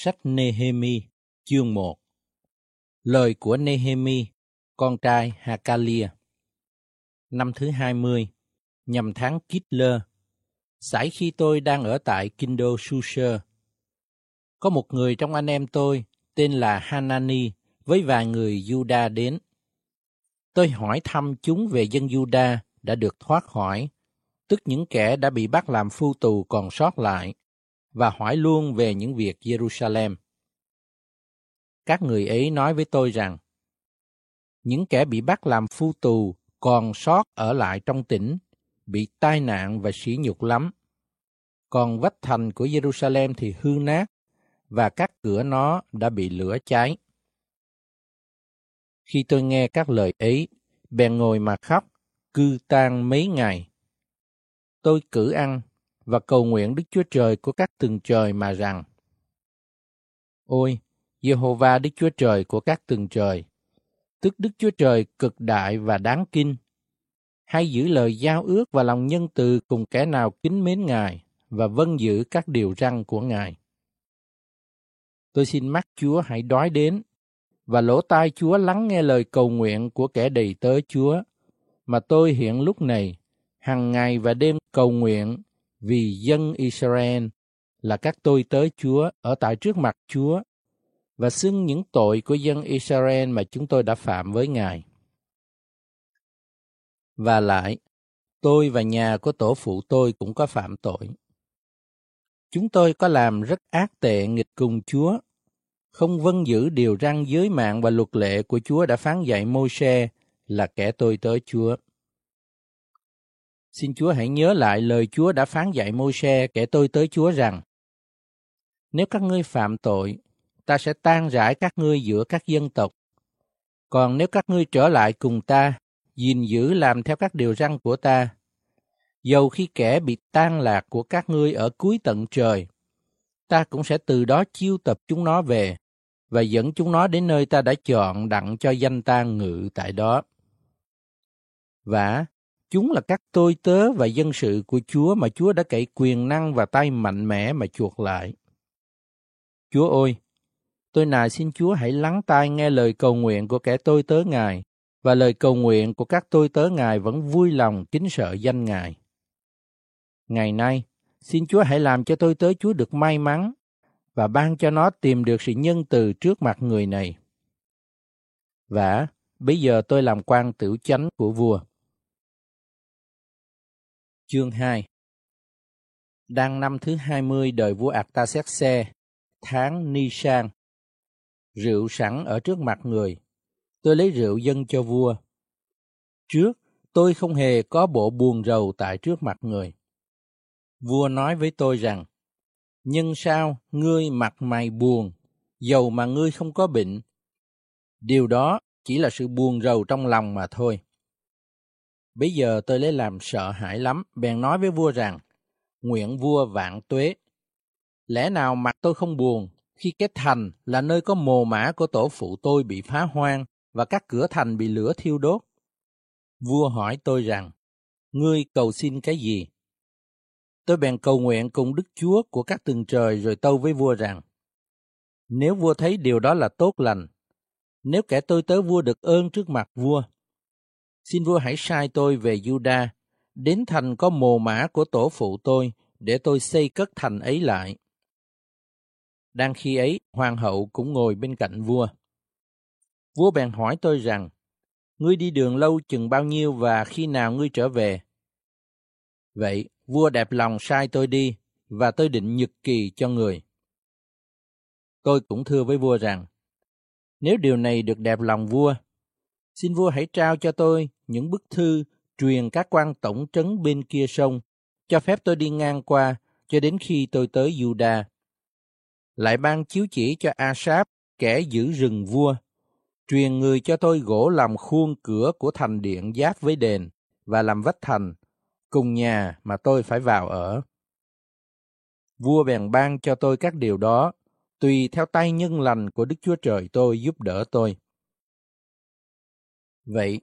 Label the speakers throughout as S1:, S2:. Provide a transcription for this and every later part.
S1: Sách Nehemi, chương 1 Lời của Nehemi, con trai Hakalia Năm thứ 20, nhằm tháng Kitler, xảy khi tôi đang ở tại Kindo Susher. Có một người trong anh em tôi tên là Hanani với vài người Juda đến. Tôi hỏi thăm chúng về dân Juda đã được thoát khỏi, tức những kẻ đã bị bắt làm phu tù còn sót lại và hỏi luôn về những việc Jerusalem. Các người ấy nói với tôi rằng, những kẻ bị bắt làm phu tù còn sót ở lại trong tỉnh, bị tai nạn và sỉ nhục lắm. Còn vách thành của Jerusalem thì hư nát, và các cửa nó đã bị lửa cháy. Khi tôi nghe các lời ấy, bèn ngồi mà khóc, cư tan mấy ngày. Tôi cử ăn và cầu nguyện Đức Chúa Trời của các tầng trời mà rằng, Ôi, Jehovah Đức Chúa Trời của các tầng trời, tức Đức Chúa Trời cực đại và đáng kinh, hay giữ lời giao ước và lòng nhân từ cùng kẻ nào kính mến Ngài và vâng giữ các điều răn của Ngài. Tôi xin mắt Chúa hãy đói đến và lỗ tai Chúa lắng nghe lời cầu nguyện của kẻ đầy tớ Chúa, mà tôi hiện lúc này, hằng ngày và đêm cầu nguyện vì dân Israel là các tôi tới Chúa ở tại trước mặt Chúa và xưng những tội của dân Israel mà chúng tôi đã phạm với Ngài. Và lại, tôi và nhà của tổ phụ tôi cũng có phạm tội. Chúng tôi có làm rất ác tệ nghịch cùng Chúa, không vâng giữ điều răn giới mạng và luật lệ của Chúa đã phán dạy Môi-se là kẻ tôi tới Chúa. Xin Chúa hãy nhớ lại lời Chúa đã phán dạy Môi-se kẻ tôi tới Chúa rằng Nếu các ngươi phạm tội, ta sẽ tan rải các ngươi giữa các dân tộc. Còn nếu các ngươi trở lại cùng ta, gìn giữ làm theo các điều răn của ta, dầu khi kẻ bị tan lạc của các ngươi ở cuối tận trời, ta cũng sẽ từ đó chiêu tập chúng nó về và dẫn chúng nó đến nơi ta đã chọn đặng cho danh ta ngự tại đó. Và chúng là các tôi tớ và dân sự của Chúa mà Chúa đã cậy quyền năng và tay mạnh mẽ mà chuộc lại. Chúa ơi, tôi nài xin Chúa hãy lắng tai nghe lời cầu nguyện của kẻ tôi tớ Ngài, và lời cầu nguyện của các tôi tớ Ngài vẫn vui lòng kính sợ danh Ngài. Ngày nay, xin Chúa hãy làm cho tôi tớ Chúa được may mắn và ban cho nó tìm được sự nhân từ trước mặt người này. Và bây giờ tôi làm quan tiểu chánh của vua. Chương 2 Đang năm thứ 20 đời vua Artaxerxes, tháng Nisan. Rượu sẵn ở trước mặt người. Tôi lấy rượu dâng cho vua. Trước, tôi không hề có bộ buồn rầu tại trước mặt người. Vua nói với tôi rằng, nhưng sao ngươi mặt mày buồn, dầu mà ngươi không có bệnh? Điều đó chỉ là sự buồn rầu trong lòng mà thôi. Bây giờ tôi lấy làm sợ hãi lắm, bèn nói với vua rằng, nguyện vua vạn tuế. Lẽ nào mặt tôi không buồn, khi cái thành là nơi có mồ mã của tổ phụ tôi bị phá hoang và các cửa thành bị lửa thiêu đốt? Vua hỏi tôi rằng, ngươi cầu xin cái gì? Tôi bèn cầu nguyện cùng Đức Chúa của các tầng trời rồi tâu với vua rằng, nếu vua thấy điều đó là tốt lành, nếu kẻ tôi tớ vua được ơn trước mặt vua, xin vua hãy sai tôi về Juda, đến thành có mồ mã của tổ phụ tôi, để tôi xây cất thành ấy lại. Đang khi ấy, hoàng hậu cũng ngồi bên cạnh vua. Vua bèn hỏi tôi rằng, ngươi đi đường lâu chừng bao nhiêu và khi nào ngươi trở về? Vậy, vua đẹp lòng sai tôi đi, và tôi định nhật kỳ cho người. Tôi cũng thưa với vua rằng, nếu điều này được đẹp lòng vua, xin vua hãy trao cho tôi những bức thư truyền các quan tổng trấn bên kia sông, cho phép tôi đi ngang qua cho đến khi tôi tới Juda. Lại ban chiếu chỉ cho Asap, kẻ giữ rừng vua, truyền người cho tôi gỗ làm khuôn cửa của thành điện giáp với đền và làm vách thành, cùng nhà mà tôi phải vào ở. Vua bèn ban cho tôi các điều đó, tùy theo tay nhân lành của Đức Chúa Trời tôi giúp đỡ tôi. Vậy,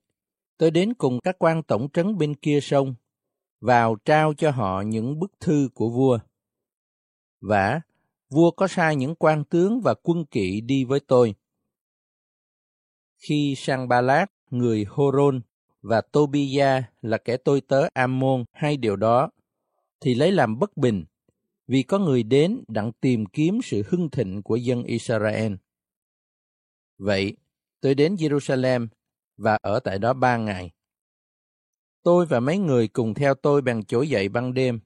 S1: tôi đến cùng các quan tổng trấn bên kia sông, vào trao cho họ những bức thư của vua. Và vua có sai những quan tướng và quân kỵ đi với tôi. Khi sang Ba Lát, người Horon và Tobia là kẻ tôi tớ Ammon hay điều đó, thì lấy làm bất bình, vì có người đến đặng tìm kiếm sự hưng thịnh của dân Israel. Vậy, tôi đến Jerusalem và ở tại đó ba ngày. Tôi và mấy người cùng theo tôi bằng trỗi dậy ban đêm.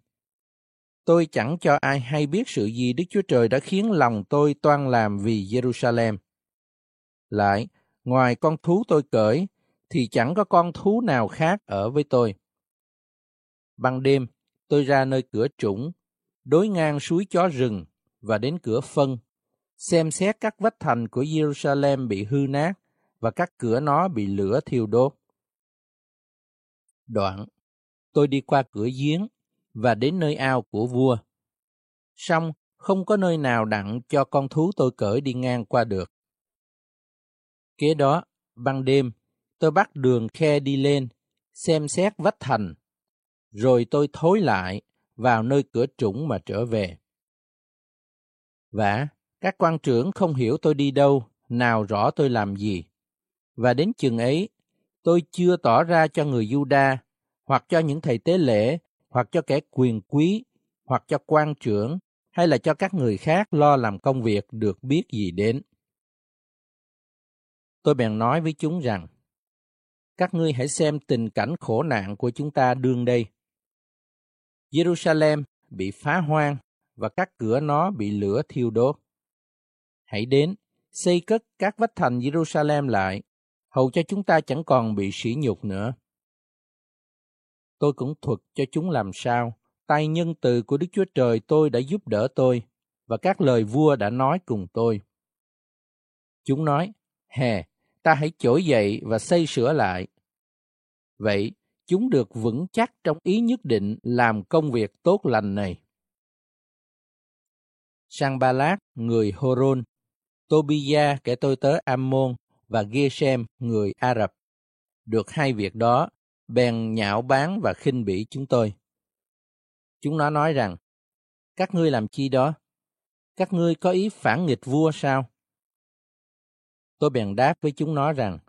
S1: Tôi chẳng cho ai hay biết sự gì Đức Chúa Trời đã khiến lòng tôi toan làm vì Jerusalem. Lại, ngoài con thú tôi cởi, thì chẳng có con thú nào khác ở với tôi. Ban đêm, tôi ra nơi cửa trũng, đối ngang suối chó rừng và đến cửa phân, xem xét các vách thành của Jerusalem bị hư nát và các cửa nó bị lửa thiêu đốt. Đoạn, tôi đi qua cửa giếng và đến nơi ao của vua. Xong, không có nơi nào đặng cho con thú tôi cởi đi ngang qua được. Kế đó, ban đêm, tôi bắt đường khe đi lên, xem xét vách thành, rồi tôi thối lại vào nơi cửa trũng mà trở về. Vả, các quan trưởng không hiểu tôi đi đâu, nào rõ tôi làm gì. Và đến chừng ấy, tôi chưa tỏ ra cho người Juda, hoặc cho những thầy tế lễ, hoặc cho kẻ quyền quý, hoặc cho quan trưởng, hay là cho các người khác lo làm công việc được biết gì đến. Tôi bèn nói với chúng rằng, các ngươi hãy xem tình cảnh khổ nạn của chúng ta đương đây. Jerusalem bị phá hoang và các cửa nó bị lửa thiêu đốt. Hãy đến, xây cất các vách thành Jerusalem lại, hầu cho chúng ta chẳng còn bị sỉ nhục nữa. Tôi cũng thuật cho chúng làm sao, tay nhân từ của Đức Chúa Trời tôi đã giúp đỡ tôi, và các lời vua đã nói cùng tôi. Chúng nói, hè, ta hãy trỗi dậy và xây sửa lại. Vậy, chúng được vững chắc trong ý nhất định làm công việc tốt lành này. Sang Ba Lát, người Horon, Tobia kể tôi tớ Ammon và Gesem người Ả Rập. Được hai việc đó, bèn nhạo báng và khinh bỉ chúng tôi. Chúng nó nói rằng, các ngươi làm chi đó? Các ngươi có ý phản nghịch vua sao? Tôi bèn đáp với chúng nó rằng,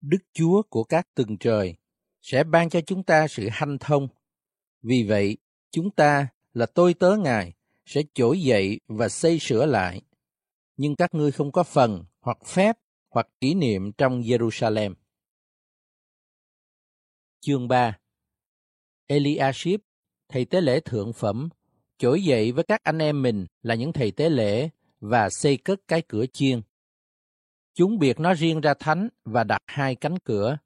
S1: Đức Chúa của các tầng trời sẽ ban cho chúng ta sự hanh thông. Vì vậy, chúng ta là tôi tớ Ngài sẽ trỗi dậy và xây sửa lại. Nhưng các ngươi không có phần hoặc phép hoặc kỷ niệm trong Jerusalem. Chương 3 Eliashib, thầy tế lễ thượng phẩm, trỗi dậy với các anh em mình là những thầy tế lễ và xây cất cái cửa chiên. Chúng biệt nó riêng ra thánh và đặt hai cánh cửa.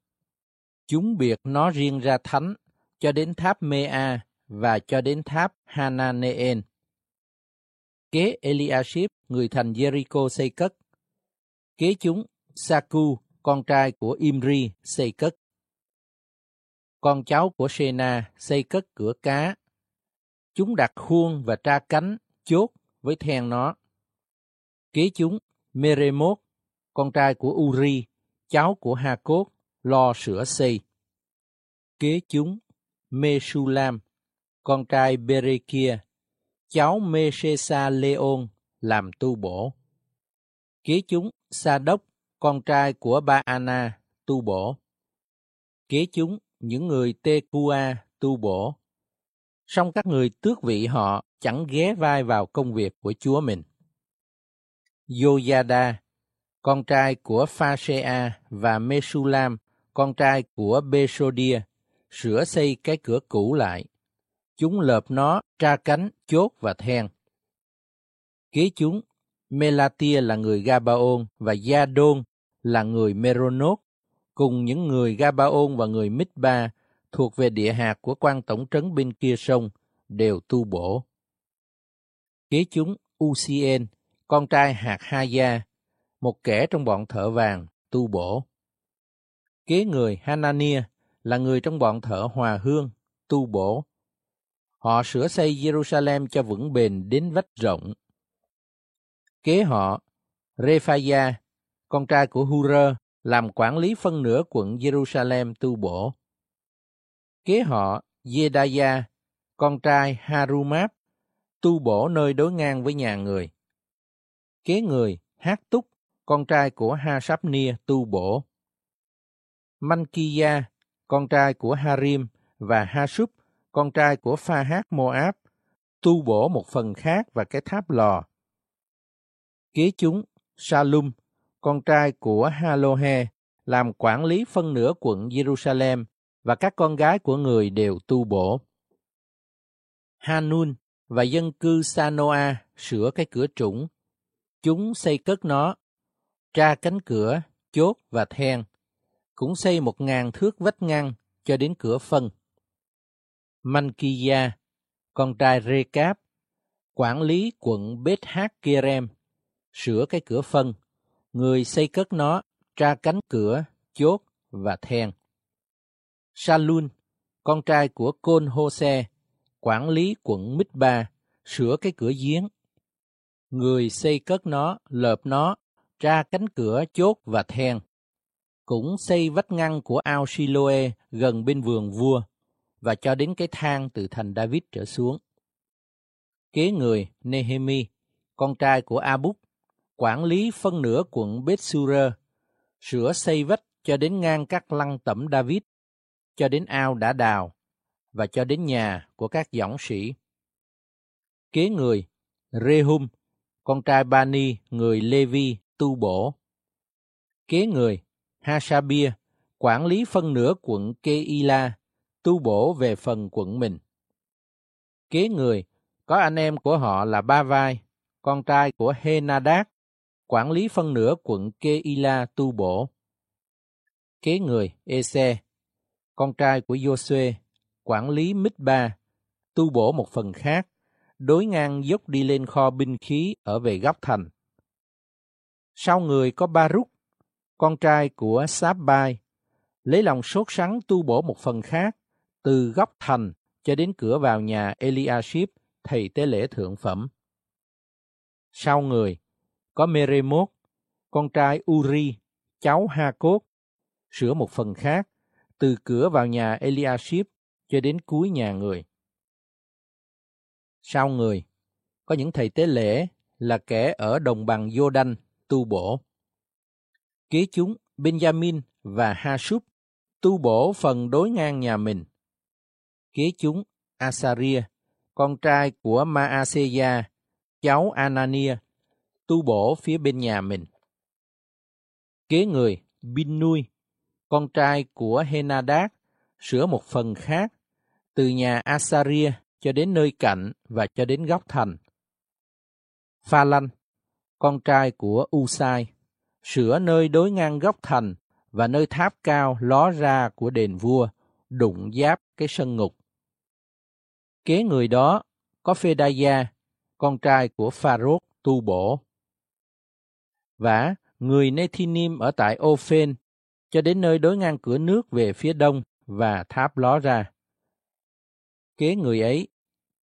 S1: Chúng biệt nó riêng ra thánh cho đến tháp Mea và cho đến tháp Hananeen. Kế Eliashib, người thành Jericho xây cất. Kế chúng, Saku, con trai của Imri, xây cất. Con cháu của Sena xây cất cửa cá. Chúng đặt khuôn và tra cánh, chốt với then nó. Kế chúng, Meremot, con trai của Uri, cháu của Hakot, lo sửa xây. Kế chúng, Mesulam, con trai Berekia, cháu Mesesa Leon làm tu bổ. Kế chúng, Sa Đốc, con trai của Ba Ana, tu bổ. Kế chúng, những người Tekua tu bổ. Song các người tước vị họ chẳng ghé vai vào công việc của Chúa mình. Yoyada, con trai của Phasea và Mesulam, con trai của Besodia, sửa xây cái cửa cũ lại. Chúng lợp nó, tra cánh, chốt và then. Kế chúng, Melatia là người Gabaon và Gia-đôn là người Meronot, cùng những người Gabaon và người Mitba thuộc về địa hạt của quan tổng trấn bên kia sông, đều tu bổ. Kế chúng Ucien, con trai hạt Haya, một kẻ trong bọn thợ vàng, tu bổ. Kế người Hanania là người trong bọn thợ hòa hương, tu bổ. Họ sửa xây Jerusalem cho vững bền đến vách rộng. Kế họ, Rephaya, con trai của Hurer làm quản lý phân nửa quận Jerusalem tu bổ. Kế họ, Jedaya, con trai Harumap, tu bổ nơi đối ngang với nhà người. Kế người, Hát Túc, con trai của Hasapnia tu bổ. Mankiya, con trai của Harim, và Hasup, con trai của Pha Hát Moab, tu bổ một phần khác và cái tháp lò. Kế chúng, Salum, con trai của Halohe, làm quản lý phân nửa quận Jerusalem và các con gái của người đều tu bổ. Hanun và dân cư Sanoa sửa cái cửa trũng. Chúng xây cất nó, tra cánh cửa, chốt và then. Cũng xây một ngàn thước vách ngăn cho đến cửa phân. Mankiya, con trai Rekab, quản lý quận Beth Hát sửa cái cửa phân, người xây cất nó, tra cánh cửa, chốt và then. Salun, con trai của Côn Hose, quản lý quận Mít-ba, sửa cái cửa giếng. Người xây cất nó, lợp nó, tra cánh cửa, chốt và then. Cũng xây vách ngăn của ao Siloe gần bên vườn vua, và cho đến cái thang từ thành David trở xuống. Kế người Nehemi, con trai của Abuk, quản lý phân nửa quận Bethsura, sửa xây vách cho đến ngang các lăng tẩm David, cho đến ao đã đào, và cho đến nhà của các dõng sĩ. Kế người, Rehum, con trai Bani, người Levi, tu bổ. Kế người, Hasabia, quản lý phân nửa quận Keila, tu bổ về phần quận mình. Kế người, có anh em của họ là Ba Vai, con trai của Henadad, quản lý phân nửa quận Keila tu bổ. Kế người, Ese, con trai của Joshua, quản lý Mít-ba, tu bổ một phần khác, đối ngang dốc đi lên kho binh khí ở về góc thành. Sau người có Baruch, con trai của Sáp-bai, lấy lòng sốt sắng tu bổ một phần khác, từ góc thành cho đến cửa vào nhà Eliashib, thầy tế lễ thượng phẩm. Sau người, có Meremot, con trai Uri, cháu Ha-cốt, sửa một phần khác, từ cửa vào nhà Eliashib cho đến cuối nhà người. Sau người, có những thầy tế lễ là kẻ ở đồng bằng Jordan tu bổ. Kế chúng Benjamin và Hasub tu bổ phần đối ngang nhà mình. Kế chúng Asaria, con trai của Maaseya, cháu Anania, tu bổ phía bên nhà mình. Kế người Binnui, con trai của Henadad, sửa một phần khác từ nhà Asaria cho đến nơi cạnh và cho đến góc thành. Pha Lanh, con trai của Usai, sửa nơi đối ngang góc thành và nơi tháp cao ló ra của đền vua, đụng giáp cái sân ngục. Kế người đó có Phedaya, con trai của Pharaoh tu bổ. Và người Nethinim ở tại Ophen cho đến nơi đối ngang cửa nước về phía đông và tháp ló ra. Kế người ấy,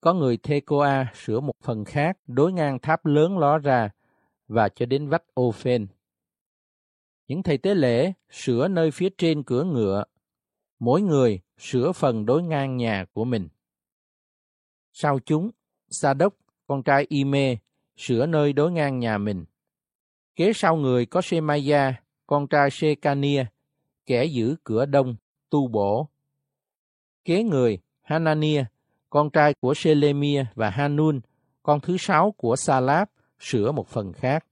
S1: có người Thekoa sửa một phần khác đối ngang tháp lớn ló ra và cho đến vách Ophen. Những thầy tế lễ sửa nơi phía trên cửa ngựa, mỗi người sửa phần đối ngang nhà của mình. Sau chúng, Sa đốc, con trai Ime, sửa nơi đối ngang nhà mình. Kế sau người có Shemaya, con trai Shekania, kẻ giữ cửa đông, tu bổ. Kế người, Hanania, con trai của Selemia và Hanun, con thứ sáu của Salab, sửa một phần khác.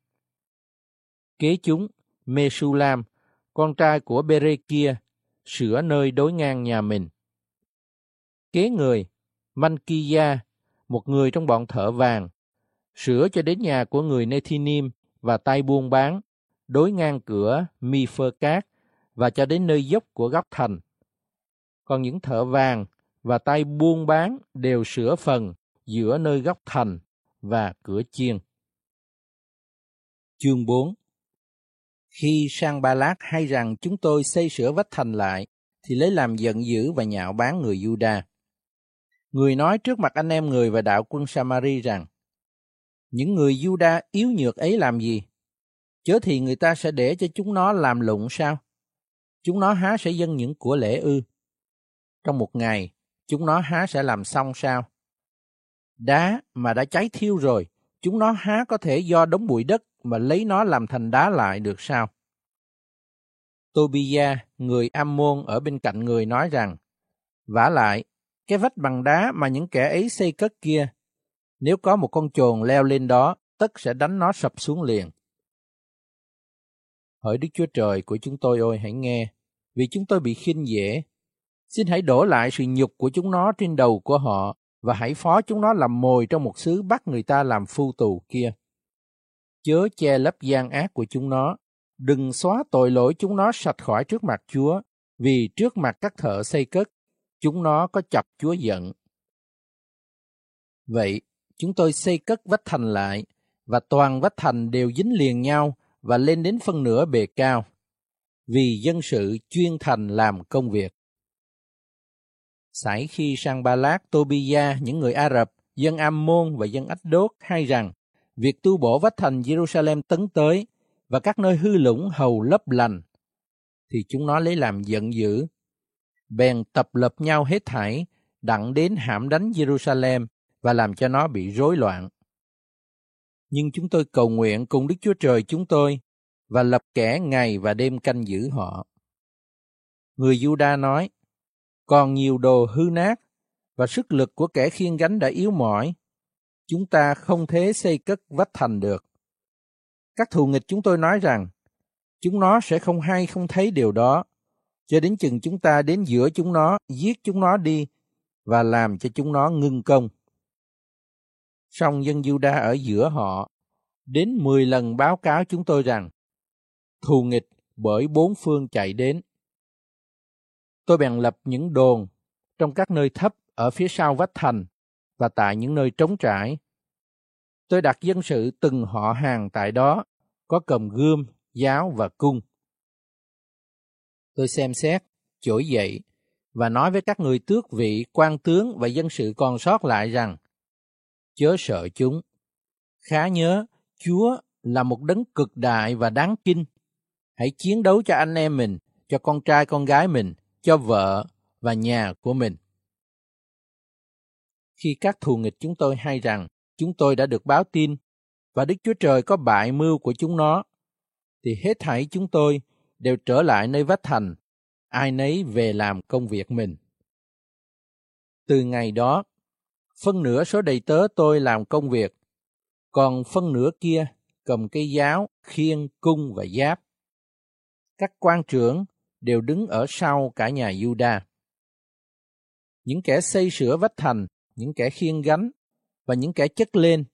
S1: Kế chúng, Mesulam, con trai của Berekia, sửa nơi đối ngang nhà mình. Kế người, Mankiya, một người trong bọn thợ vàng, sửa cho đến nhà của người Nethinim và tay buôn bán, đối ngang cửa Mi Phơ Cát và cho đến nơi dốc của góc thành. Còn những thợ vàng và tay buôn bán đều sửa phần giữa nơi góc thành và cửa chiên. Chương 4 Khi sang Ba Lát hay rằng chúng tôi xây sửa vách thành lại, thì lấy làm giận dữ và nhạo bán người Juda. Người nói trước mặt anh em người và đạo quân Samari rằng, những người Juda yếu nhược ấy làm gì? Chớ thì người ta sẽ để cho chúng nó làm lụng sao? Chúng nó há sẽ dâng những của lễ ư? Trong một ngày, chúng nó há sẽ làm xong sao? Đá mà đã cháy thiêu rồi, chúng nó há có thể do đống bụi đất mà lấy nó làm thành đá lại được sao? Tobia, người Ammon ở bên cạnh người nói rằng, vả lại, cái vách bằng đá mà những kẻ ấy xây cất kia, nếu có một con chuồn leo lên đó, tất sẽ đánh nó sập xuống liền. Hỡi Đức Chúa Trời của chúng tôi ơi hãy nghe, vì chúng tôi bị khinh dễ. Xin hãy đổ lại sự nhục của chúng nó trên đầu của họ và hãy phó chúng nó làm mồi trong một xứ bắt người ta làm phu tù kia. Chớ che lấp gian ác của chúng nó, đừng xóa tội lỗi chúng nó sạch khỏi trước mặt Chúa, vì trước mặt các thợ xây cất, chúng nó có chọc Chúa giận. Vậy, chúng tôi xây cất vách thành lại, và toàn vách thành đều dính liền nhau và lên đến phân nửa bề cao, vì dân sự chuyên thành làm công việc. Sải khi sang Ba Lát, Tobia, những người Ả Rập, dân Ammon và dân Ách Đốt hay rằng việc tu bổ vách thành Jerusalem tấn tới và các nơi hư lũng hầu lấp lành, thì chúng nó lấy làm giận dữ. Bèn tập lập nhau hết thảy, đặng đến hãm đánh Jerusalem và làm cho nó bị rối loạn. Nhưng chúng tôi cầu nguyện cùng Đức Chúa Trời chúng tôi và lập kẻ ngày và đêm canh giữ họ. Người Juda nói, còn nhiều đồ hư nát và sức lực của kẻ khiên gánh đã yếu mỏi. Chúng ta không thể xây cất vách thành được. Các thù nghịch chúng tôi nói rằng, chúng nó sẽ không hay không thấy điều đó, cho đến chừng chúng ta đến giữa chúng nó, giết chúng nó đi và làm cho chúng nó ngưng công. Song dân Juda ở giữa họ đến 10 lần báo cáo chúng tôi rằng thù nghịch bởi bốn phương chạy đến. Tôi bèn lập những đồn trong các nơi thấp ở phía sau vách thành và tại những nơi trống trải. Tôi đặt dân sự từng họ hàng tại đó, có cầm gươm, giáo và cung. Tôi xem xét, trỗi dậy và nói với các người tước vị, quan tướng và dân sự còn sót lại rằng chớ sợ chúng. Khá nhớ, Chúa là một đấng cực đại và đáng kinh. Hãy chiến đấu cho anh em mình, cho con trai con gái mình, cho vợ và nhà của mình. Khi các thù nghịch chúng tôi hay rằng chúng tôi đã được báo tin và Đức Chúa Trời có bại mưu của chúng nó, thì hết thảy chúng tôi đều trở lại nơi vách thành, ai nấy về làm công việc mình. Từ ngày đó, phân nửa số đầy tớ tôi làm công việc, còn phân nửa kia cầm cây giáo, khiên, cung và giáp. Các quan trưởng đều đứng ở sau cả nhà Juda. Những kẻ xây sửa vách thành, những kẻ khiên gánh và những kẻ chất lên,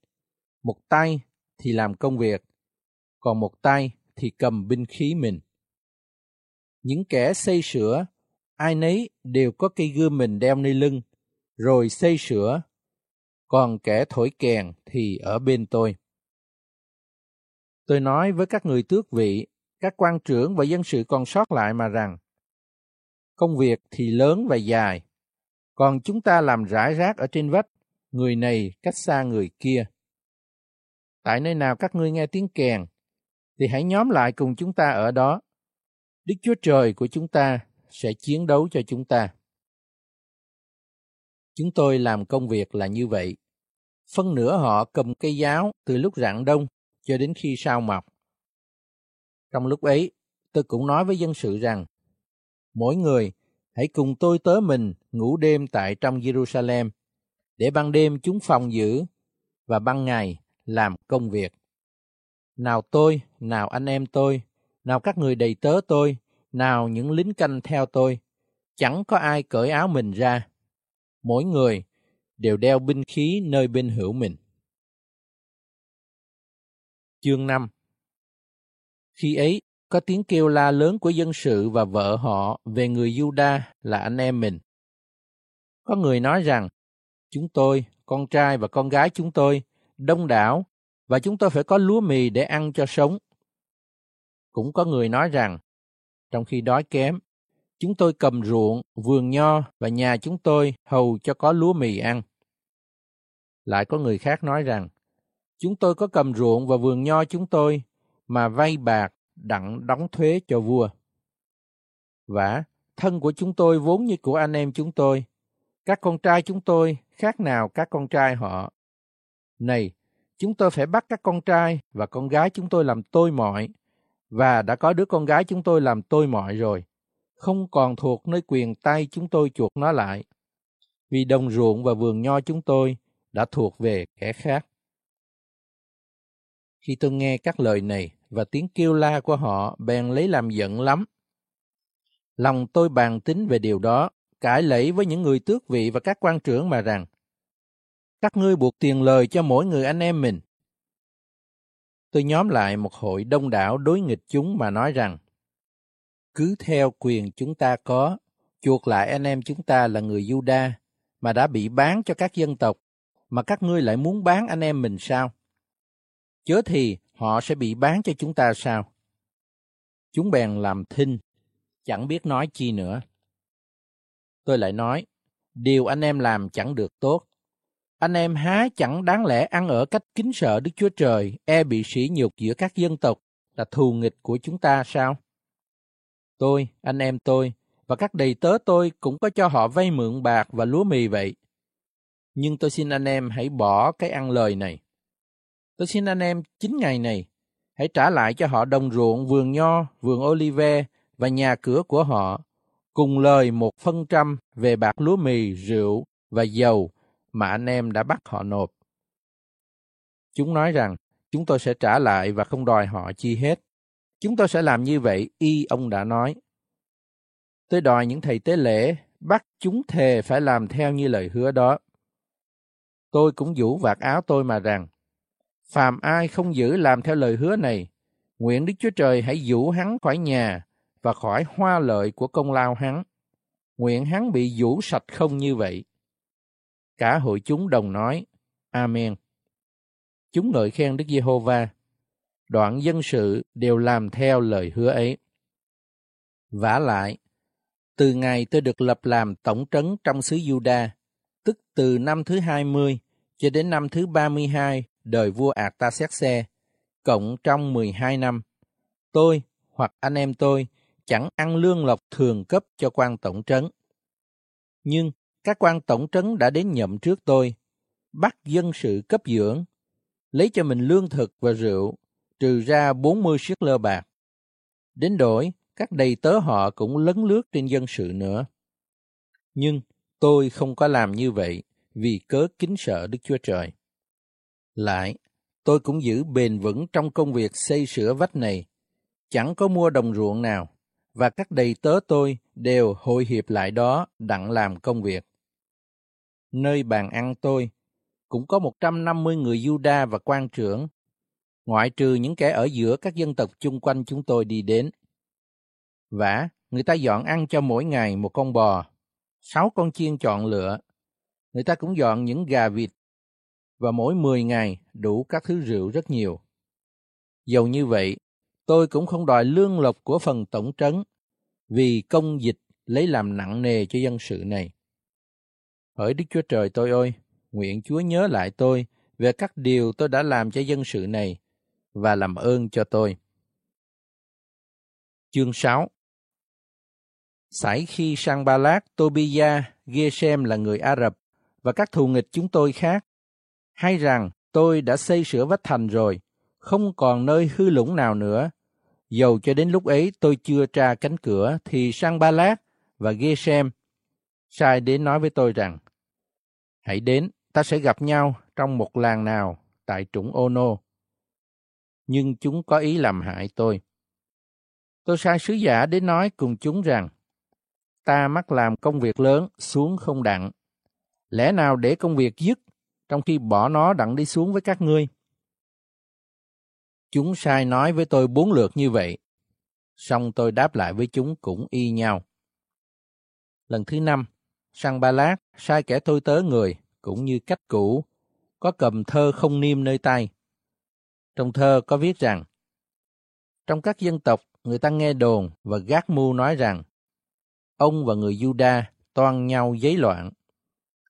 S1: một tay thì làm công việc, còn một tay thì cầm binh khí mình. Những kẻ xây sửa, ai nấy đều có cây gươm mình đeo nơi lưng, rồi xây sửa còn kẻ thổi kèn thì ở bên tôi. Tôi nói với các người tước vị, các quan trưởng và dân sự còn sót lại mà rằng, công việc thì lớn và dài, còn chúng ta làm rải rác ở trên vách, người này cách xa người kia. Tại nơi nào các ngươi nghe tiếng kèn, thì hãy nhóm lại cùng chúng ta ở đó. Đức Chúa Trời của chúng ta sẽ chiến đấu cho chúng ta. Chúng tôi làm công việc là như vậy. Phân nửa họ cầm cây giáo từ lúc rạng đông cho đến khi sao mọc. Trong lúc ấy, tôi cũng nói với dân sự rằng, mỗi người hãy cùng tôi tớ mình ngủ đêm tại trong Jerusalem, để ban đêm chúng phòng giữ và ban ngày làm công việc. Nào tôi, nào anh em tôi, nào các người đầy tớ tôi, nào những lính canh theo tôi, chẳng có ai cởi áo mình ra. Mỗi người đều đeo binh khí nơi bên hữu mình. Chương 5 Khi ấy, có tiếng kêu la lớn của dân sự và vợ họ về người Juda là anh em mình. Có người nói rằng, chúng tôi, con trai và con gái chúng tôi, đông đảo, và chúng tôi phải có lúa mì để ăn cho sống. Cũng có người nói rằng, trong khi đói kém, chúng tôi cầm ruộng, vườn nho và nhà chúng tôi hầu cho có lúa mì ăn. Lại có người khác nói rằng, chúng tôi có cầm ruộng và vườn nho chúng tôi mà vay bạc đặng đóng thuế cho vua. vả thân của chúng tôi vốn như của anh em chúng tôi, Các con trai chúng tôi khác nào các con trai họ. Này, chúng tôi phải bắt các con trai và con gái chúng tôi làm tôi mọi, và đã có đứa con gái chúng tôi làm tôi mọi rồi, không còn thuộc nơi quyền tay chúng tôi chuộc nó lại. Vì đồng ruộng và vườn nho chúng tôi đã thuộc về kẻ khác. Khi tôi nghe các lời này và tiếng kêu la của họ bèn lấy làm giận lắm. Lòng tôi bàn tính về điều đó, cãi lẫy với những người tước vị và các quan trưởng mà rằng, các ngươi buộc tiền lời cho mỗi người anh em mình. Tôi nhóm lại một hội đông đảo đối nghịch chúng mà nói rằng, cứ theo quyền chúng ta có, chuộc lại anh em chúng ta là người Juda mà đã bị bán cho các dân tộc, mà các ngươi lại muốn bán anh em mình sao? Chớ thì họ sẽ bị bán cho chúng ta sao? Chúng bèn làm thinh, chẳng biết nói chi nữa. Tôi lại nói, điều anh em làm chẳng được tốt. Anh em há chẳng đáng lẽ ăn ở cách kính sợ Đức Chúa Trời, e bị sỉ nhục giữa các dân tộc là thù nghịch của chúng ta sao? Tôi, anh em tôi và các đầy tớ tôi cũng có cho họ vay mượn bạc và lúa mì vậy. Nhưng tôi xin anh em hãy bỏ cái ăn lời này. Tôi xin anh em chín ngày này, hãy trả lại cho họ đồng ruộng, vườn nho, vườn olive và nhà cửa của họ, cùng lời một phân trăm về bạc lúa mì, rượu và dầu mà anh em đã bắt họ nộp. Chúng nói rằng, chúng tôi sẽ trả lại và không đòi họ chi hết. Chúng tôi sẽ làm như vậy, y ông đã nói. Tôi đòi những thầy tế lễ bắt chúng thề phải làm theo như lời hứa đó. Tôi cũng vũ vạt áo tôi mà rằng, phàm ai không giữ làm theo lời hứa này, nguyện Đức Chúa Trời hãy vũ hắn khỏi nhà và khỏi hoa lợi của công lao hắn. Nguyện hắn bị vũ sạch không như vậy. Cả hội chúng đồng nói, Amen. Chúng ngợi khen Đức Giê-hô-va. Đoạn dân sự đều làm theo lời hứa ấy. vả lại, từ ngày tôi được lập làm tổng trấn trong xứ Juda, tức từ năm thứ 20 cho đến năm thứ 32 đời vua Artaxerxes, cộng trong 12 năm, tôi hoặc anh em tôi chẳng ăn lương lộc thường cấp cho quan tổng trấn. Nhưng các quan tổng trấn đã đến nhậm trước tôi, bắt dân sự cấp dưỡng, lấy cho mình lương thực và rượu, trừ ra 40 siết lơ bạc. Đến đổi, các đầy tớ họ cũng lấn lướt trên dân sự nữa. Nhưng tôi không có làm như vậy vì cớ kính sợ Đức Chúa Trời. Lại, tôi cũng giữ bền vững trong công việc xây sửa vách này, chẳng có mua đồng ruộng nào, và các đầy tớ tôi đều hội hiệp lại đó đặng làm công việc. Nơi bàn ăn tôi, cũng có 150 người Juda và quan trưởng, ngoại trừ những kẻ ở giữa các dân tộc chung quanh chúng tôi đi đến. Vả, người ta dọn ăn cho mỗi ngày một con bò, sáu con chiên chọn lựa. Người ta cũng dọn những gà vịt, và mỗi 10 ngày đủ các thứ rượu rất nhiều. Dầu như vậy, tôi cũng không đòi lương lộc của phần tổng trấn, vì công dịch lấy làm nặng nề cho dân sự này. Hỡi Đức Chúa Trời tôi ơi, nguyện Chúa nhớ lại tôi về các điều tôi đã làm cho dân sự này và làm ơn cho tôi. Chương 6 Sải khi sang Ba Lát, Tobia, Gesem là người Ả Rập và các thù nghịch chúng tôi khác, hay rằng tôi đã xây sửa vách thành rồi, không còn nơi hư lũng nào nữa. Dầu cho đến lúc ấy tôi chưa tra cánh cửa, thì sang Ba Lát và Gesem sai đến nói với tôi rằng, hãy đến, ta sẽ gặp nhau trong một làng nào tại trũng Ono. Nhưng chúng có ý làm hại tôi. Tôi sai sứ giả đến nói cùng chúng rằng, ta mắc làm công việc lớn xuống không đặng. Lẽ nào để công việc dứt, trong khi bỏ nó đặng đi xuống với các ngươi? Chúng sai nói với tôi bốn lượt như vậy, xong tôi đáp lại với chúng cũng y nhau. Lần thứ năm, sang Ba Lát sai kẻ tôi tớ người, cũng như cách cũ, có cầm thơ không niêm nơi tay. Trong thơ có viết rằng, trong các dân tộc, người ta nghe đồn và gác mưu nói rằng, ông và người Juda toan nhau giấy loạn.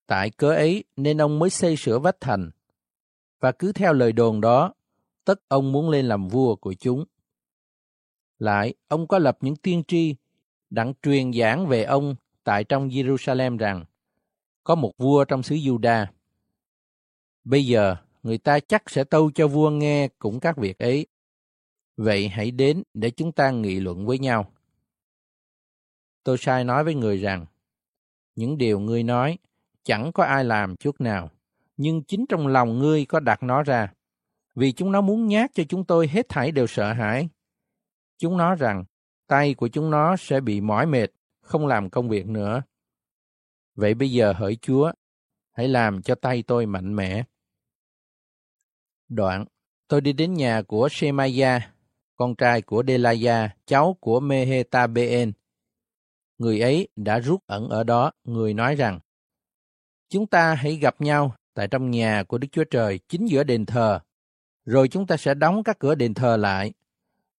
S1: Tại cớ ấy nên ông mới xây sửa vách thành. Và cứ theo lời đồn đó, tất ông muốn lên làm vua của chúng. Lại, ông có lập những tiên tri đặng truyền giảng về ông tại trong Jerusalem rằng có một vua trong xứ Juda. Bây giờ, người ta chắc sẽ tâu cho vua nghe cũng các việc ấy. Vậy hãy đến để chúng ta nghị luận với nhau. Tôi sai nói với người rằng, những điều ngươi nói chẳng có ai làm chút nào, nhưng chính trong lòng ngươi có đặt nó ra, vì chúng nó muốn nhát cho chúng tôi hết thảy đều sợ hãi. Chúng nó rằng, tay của chúng nó sẽ bị mỏi mệt, không làm công việc nữa. Vậy bây giờ hỡi Chúa, hãy làm cho tay tôi mạnh mẽ. Đoạn, tôi đi đến nhà của Shemaya, con trai của Delaya, cháu của Mehetabeen. Người ấy đã rút ẩn ở đó, người nói rằng, Chúng ta hãy gặp nhau tại trong nhà của Đức Chúa Trời chính giữa đền thờ, rồi chúng ta sẽ đóng các cửa đền thờ lại,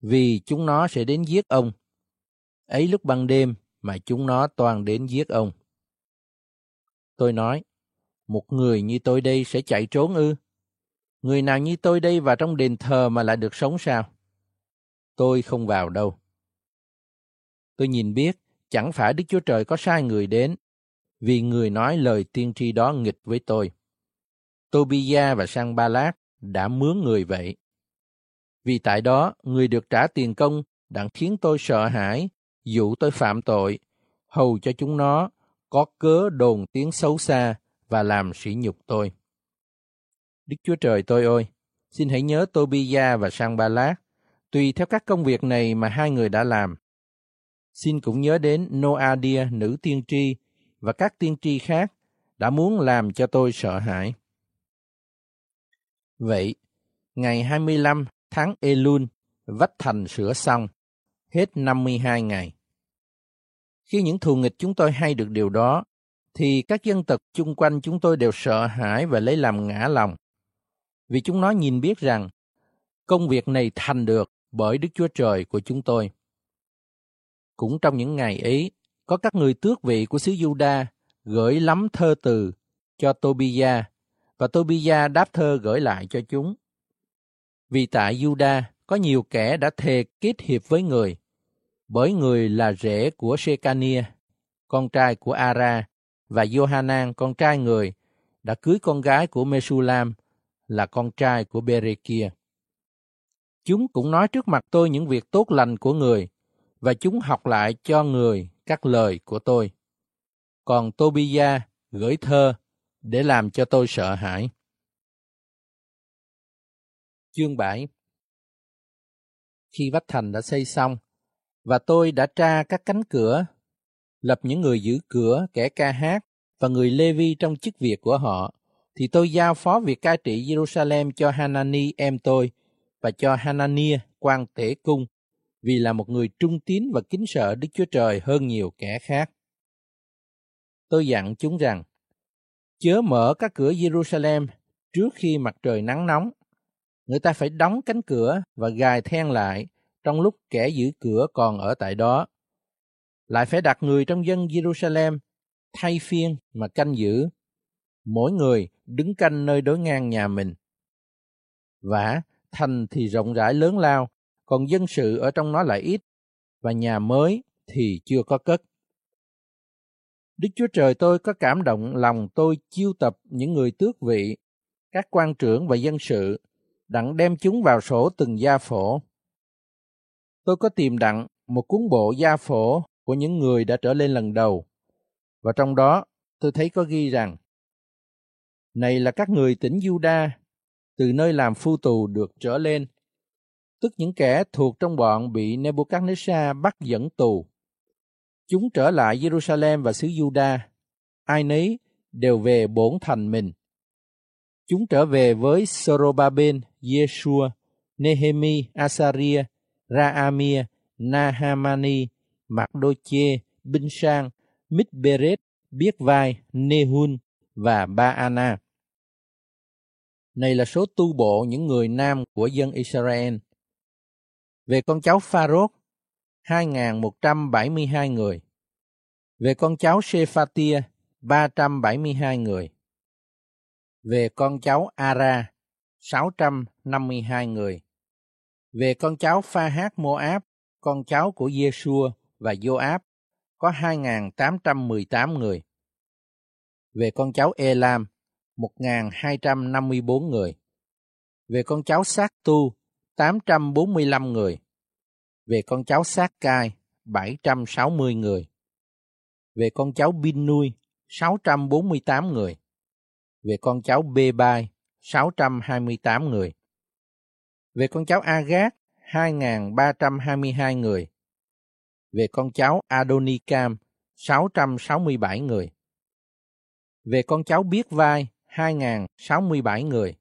S1: vì chúng nó sẽ đến giết ông. Ấy lúc ban đêm mà chúng nó toàn đến giết ông. Tôi nói, một người như tôi đây sẽ chạy trốn ư? Người nào như tôi đây vào trong đền thờ mà lại được sống sao? Tôi không vào đâu. Tôi nhìn biết, chẳng phải Đức Chúa Trời có sai người đến, vì người nói lời tiên tri đó nghịch với tôi. Tobia và Sang Ba Lát đã mướn người vậy. Vì tại đó, người được trả tiền công đã khiến tôi sợ hãi, dụ tôi phạm tội, hầu cho chúng nó có cớ đồn tiếng xấu xa và làm sỉ nhục tôi. Đức Chúa Trời tôi ơi, xin hãy nhớ Tobia và Sang Ba Lát, tùy theo các công việc này mà hai người đã làm. Xin cũng nhớ đến Noadia, nữ tiên tri, và các tiên tri khác đã muốn làm cho tôi sợ hãi. Vậy, ngày 25 tháng Elul, vách thành sửa xong, hết 52 ngày. Khi những thù nghịch chúng tôi hay được điều đó, thì các dân tộc chung quanh chúng tôi đều sợ hãi và lấy làm ngã lòng. Vì chúng nó nhìn biết rằng công việc này thành được bởi Đức Chúa Trời của chúng tôi. Cũng trong những ngày ấy, có các người tước vị của xứ Juda gửi lắm thơ từ cho Tobia và Tobia đáp thơ gửi lại cho chúng. Vì tại Juda có nhiều kẻ đã thề kết hiệp với người, bởi người là rể của Shekania, con trai của Ara, và Johanan, con trai người, đã cưới con gái của Mesulam, là con trai của Berekia. Chúng cũng nói trước mặt tôi những việc tốt lành của người, và chúng học lại cho người các lời của tôi. Còn Tobia gửi thơ để làm cho tôi sợ hãi. Chương 7 Khi vách thành đã xây xong, và tôi đã tra các cánh cửa, lập những người giữ cửa, kẻ ca hát và người Lê Vi trong chức việc của họ, thì tôi giao phó việc cai trị Jerusalem cho Hanani em tôi và cho Hanania quan tể cung, vì là một người trung tín và kính sợ Đức Chúa Trời hơn nhiều kẻ khác. Tôi dặn chúng rằng, chớ mở các cửa Jerusalem trước khi mặt trời nắng nóng. Người ta phải đóng cánh cửa và gài then lại trong lúc kẻ giữ cửa còn ở tại đó. Lại phải đặt người trong dân Jerusalem thay phiên mà canh giữ. Mỗi người đứng canh nơi đối ngang nhà mình. Vả, thành thì rộng rãi lớn lao, còn dân sự ở trong nó lại ít, và nhà mới thì chưa có cất. Đức Chúa Trời tôi có cảm động lòng tôi chiêu tập những người tước vị, các quan trưởng và dân sự, đặng đem chúng vào sổ từng gia phổ. Tôi có tìm đặng một cuốn bộ gia phổ của những người đã trở lên lần đầu, và trong đó tôi thấy có ghi rằng, Này là các người tỉnh Juda, từ nơi làm phu tù được trở lên, tức những kẻ thuộc trong bọn bị Nebuchadnezzar bắt dẫn tù Chúng trở lại Jerusalem và xứ Juda, ai nấy đều về bổn thành mình. Chúng trở về với Sorobaben, Yeshua, Nehemi, Asaria, Raamia, Nahamani, Magdoche, Binh Sang, Mitberet, Biết Vai, Nehun và Baana. Này là số tu bộ những người nam của dân Israel. Về con cháu Pharos, 2.172 người. Về con cháu Sephatia, 372 người. Về con cháu Ara, 652 người. Về con cháu Pha Hát Moab, con cháu của Giê-xua và Joab, có 2.818 người. Về con cháu Elam, 1.254 người. Về con cháu Sát Tu, 845 người. Về con cháu Sát Cai, 760 người. Về con cháu Bin Nui, 648 người. Về con cháu Bê Bai, 628 người. Về con cháu Agat, 2.322 người. Về con cháu Adonikam, 667 người. Về con cháu Biết Vai, 2.067 người.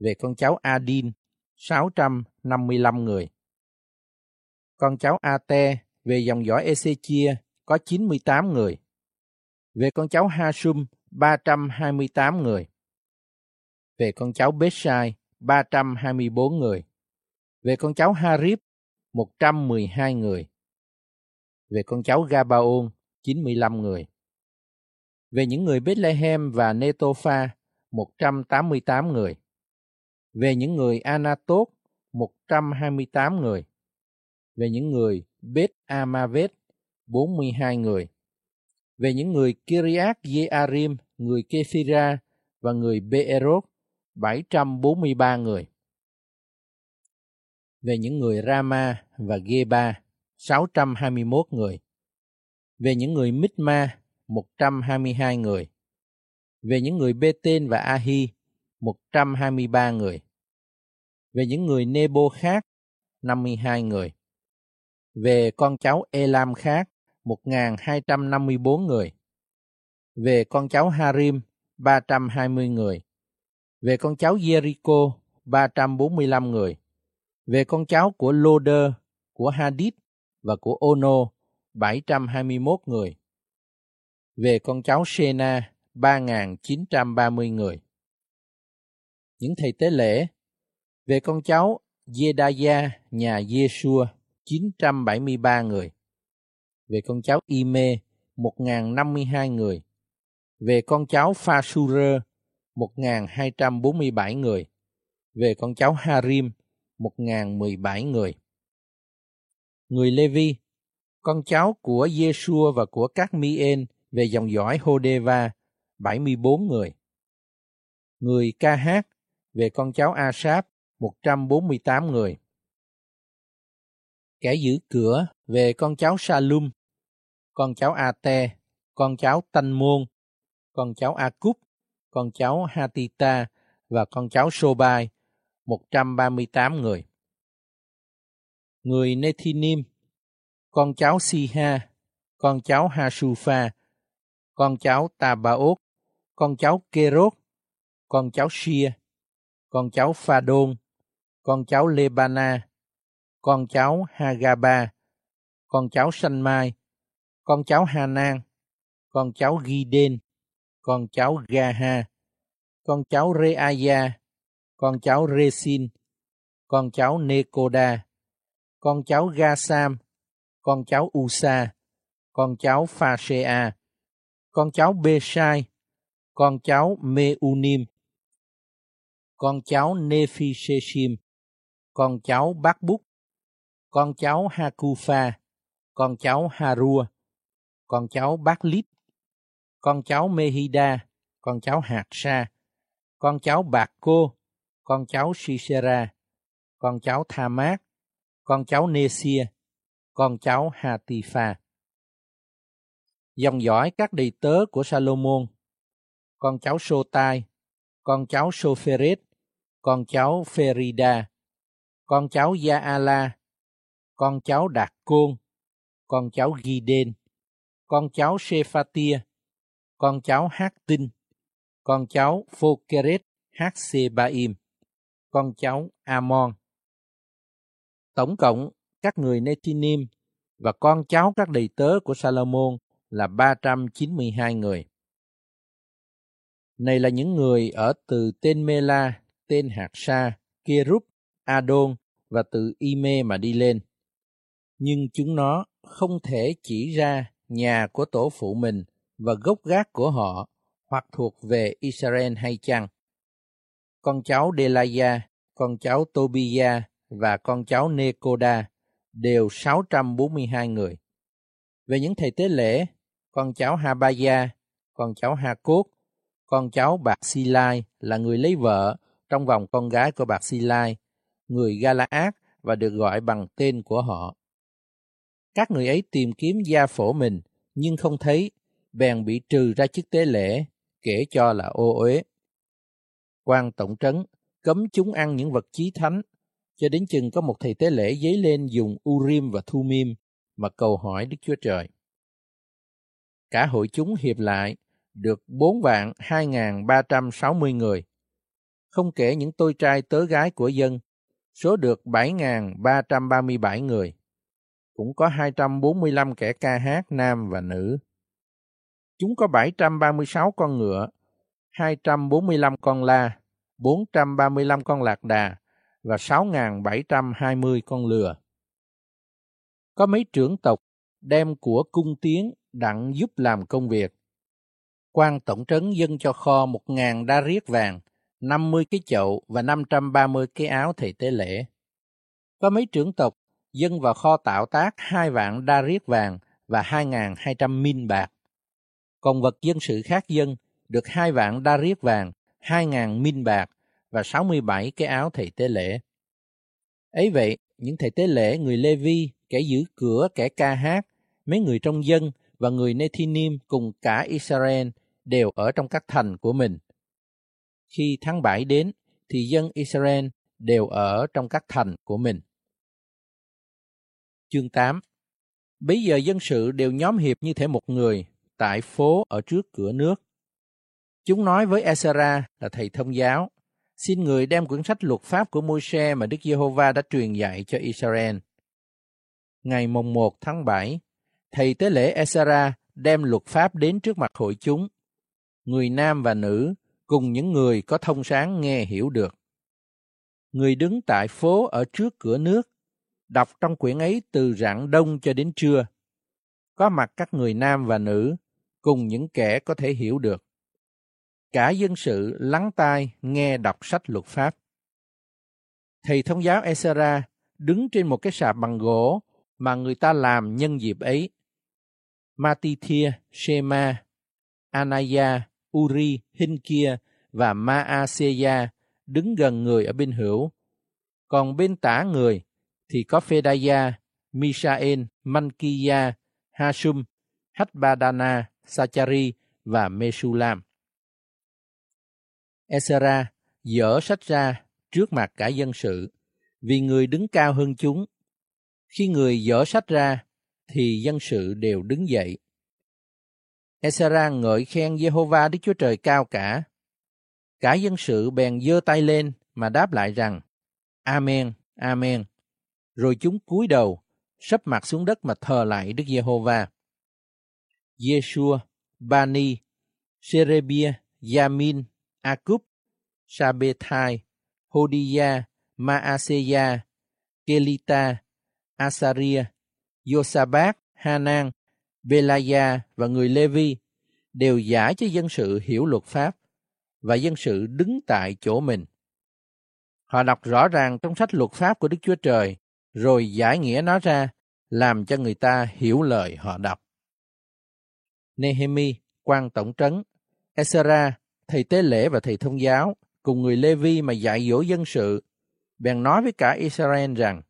S1: Về con cháu Adin, 655 người. Con cháu Ate về dòng dõi Ezechia có 98 người. Về con cháu Hasum, 328 người. Về con cháu Beshai, 324 người. Về con cháu Harib, 112 người. Về con cháu Gabaon, 95 người. Về những người Bethlehem và Netopha, 188 người. Về những người Anatot, 128 người. Về những người Beth Amavet, 42 người. Về những người Kiriat Yearim, người Kephira và người Beerot, 743 người. Về những người Rama và Geba, 621 người. Về những người Mitma, 122 người. Về những người Bê-tên và Ahi 123 người. Về những người Nebo khác, 52 người. Về con cháu Elam khác, 1.254 người. Về con cháu Harim, 320 người. Về con cháu Jericho, 345 người. Về con cháu của Loder, của Hadid và của Ono, 721 người. Về con cháu Sena, 3.930 người. Những thầy tế lễ. Về con cháu Jedaya, nhà Yeshua, 973 người. Về con cháu Ime, 1052 người. Về con cháu Phasurer 1247 người. Về con cháu Harim, 1017 người. Người Levi, con cháu của Yeshua và của các Mien về dòng dõi Hodeva, 74 người. Người ca hát về con cháu Asap, 148 người. Kẻ giữ cửa về con cháu Salum, con cháu Ate, con cháu Tanh Môn, con cháu Akub, con cháu Hatita và con cháu Sobai, 138 người. Người Nethinim, con cháu Siha, con cháu Hasufa, con cháu Tabaot, con cháu Kerot, con cháu Shia, con cháu Phadon, con cháu Lebana, con cháu Hagaba, con cháu Sanh Mai, con cháu Hanan, con cháu Giden, con cháu Gaha, con cháu Reaya, con cháu Resin, con cháu Nekoda, con cháu Gasam, con cháu Usa, con cháu Phasea, con cháu Besai, con cháu Meunim, con cháu Nephisheshim, con cháu Bác Búc, con cháu Hakufa, con cháu Harua, con cháu Bác Lít, con cháu Mehida, con cháu Hạt Sa, con cháu Bạc Cô, con cháu Sisera, con cháu Thamat, con cháu Nesia, con cháu Hatifa. Dòng dõi các đầy tớ của Salomon, con cháu Sotai, con cháu Sopheret, con cháu Ferida, con cháu Jaala, con cháu Đạt Côn, con cháu Giden, con cháu Sephatia, con cháu Hát Tinh, con cháu Phokeret Hsebaim, con cháu Amon. Tổng cộng, các người Netinim và con cháu các đầy tớ của Salomon là 392 người. Này là những người ở từ tên Mela, tên Hạt Sa, Kerub, Adon và từ Ime mà đi lên. Nhưng chúng nó không thể chỉ ra nhà của tổ phụ mình và gốc gác của họ hoặc thuộc về Israel hay chăng. Con cháu Delaya, con cháu Tobia và con cháu Nekoda đều 642 người. Về những thầy tế lễ, con cháu Habaya, con cháu Ha Cốt, con cháu Bạc Si Lai là người lấy vợ trong vòng con gái của Bạc Si Lai, người Galaad và được gọi bằng tên của họ. Các người ấy tìm kiếm gia phổ mình, nhưng không thấy, bèn bị trừ ra chức tế lễ, kể cho là ô uế. quan tổng trấn cấm chúng ăn những vật chí thánh, cho đến chừng có một thầy tế lễ dấy lên dùng Urim và Thumim mà cầu hỏi Đức Chúa Trời. Cả hội chúng hiệp lại được 4 vạn 2.360 người. Không kể những tôi trai tớ gái của dân, số được 7.337 người. Cũng có 245 kẻ ca hát nam và nữ. Chúng có 736 con ngựa, 245 con la, 435 con lạc đà và 6.720 con lừa. Có mấy trưởng tộc đem của cung tiến đặng giúp làm công việc quan tổng trấn dân cho kho 1.000 đa riết vàng, 50 cái chậu và 530 cái áo thầy tế lễ. Có mấy trưởng tộc dân vào kho tạo tác hai vạn đa riết vàng và 2.200 min bạc. Còn vật dân sự khác dân được hai vạn đa riết vàng, 2.000 min bạc và 67 cái áo thầy tế lễ. Ấy vậy, những thầy tế lễ, người Lê Vi, kẻ giữ cửa, kẻ ca hát, mấy người trong dân và người Nethinim cùng cả Israel đều ở trong các thành của mình. Khi tháng 7 đến, thì dân Israel đều ở trong các thành của mình. Chương 8 Bây giờ dân sự đều nhóm hiệp như thể một người tại phố ở trước cửa nước. Chúng nói với Esra là thầy thông giáo, xin người đem quyển sách luật pháp của Môi-se mà Đức Giê-hô-va đã truyền dạy cho Israel. Ngày mùng 1 tháng 7, thầy tế lễ Esra đem luật pháp đến trước mặt hội chúng. Người nam và nữ cùng những người có thông sáng nghe hiểu được. Người đứng tại phố ở trước cửa nước, đọc trong quyển ấy từ rạng đông cho đến trưa. Có mặt các người nam và nữ, cùng những kẻ có thể hiểu được. Cả dân sự lắng tai nghe đọc sách luật pháp. Thầy thông giáo Esra đứng trên một cái sạp bằng gỗ mà người ta làm nhân dịp ấy. Matithia, Shema, Anaya, Uri, Hinkia và Maaseya đứng gần người ở bên hữu. Còn bên tả người thì có Phedaya, Mishael, Mankiya, Hashum, Hatbadana, Sachari và Mesulam. Esra dở sách ra trước mặt cả dân sự, vì người đứng cao hơn chúng. Khi người dở sách ra, thì dân sự đều đứng dậy. Esra ngợi khen Jehovah Đức Chúa Trời cao cả. Cả dân sự bèn giơ tay lên mà đáp lại rằng, Amen, Amen. Rồi chúng cúi đầu, sấp mặt xuống đất mà thờ lại Đức Giê-hô-va. Yeshua, Bani, Serebia, Yamin, Akub, Sabethai, Hodiya, Maaseya, Kelita, Asaria, Yosabat, Hanan, Belaya và người Levi đều giải cho dân sự hiểu luật pháp và dân sự đứng tại chỗ mình. Họ đọc rõ ràng trong sách luật pháp của Đức Chúa Trời rồi giải nghĩa nó ra làm cho người ta hiểu lời họ đọc. Nehemi, quan tổng trấn, Esra, thầy tế lễ và thầy thông giáo, cùng người Lê-vi mà dạy dỗ dân sự, bèn nói với cả Israel rằng,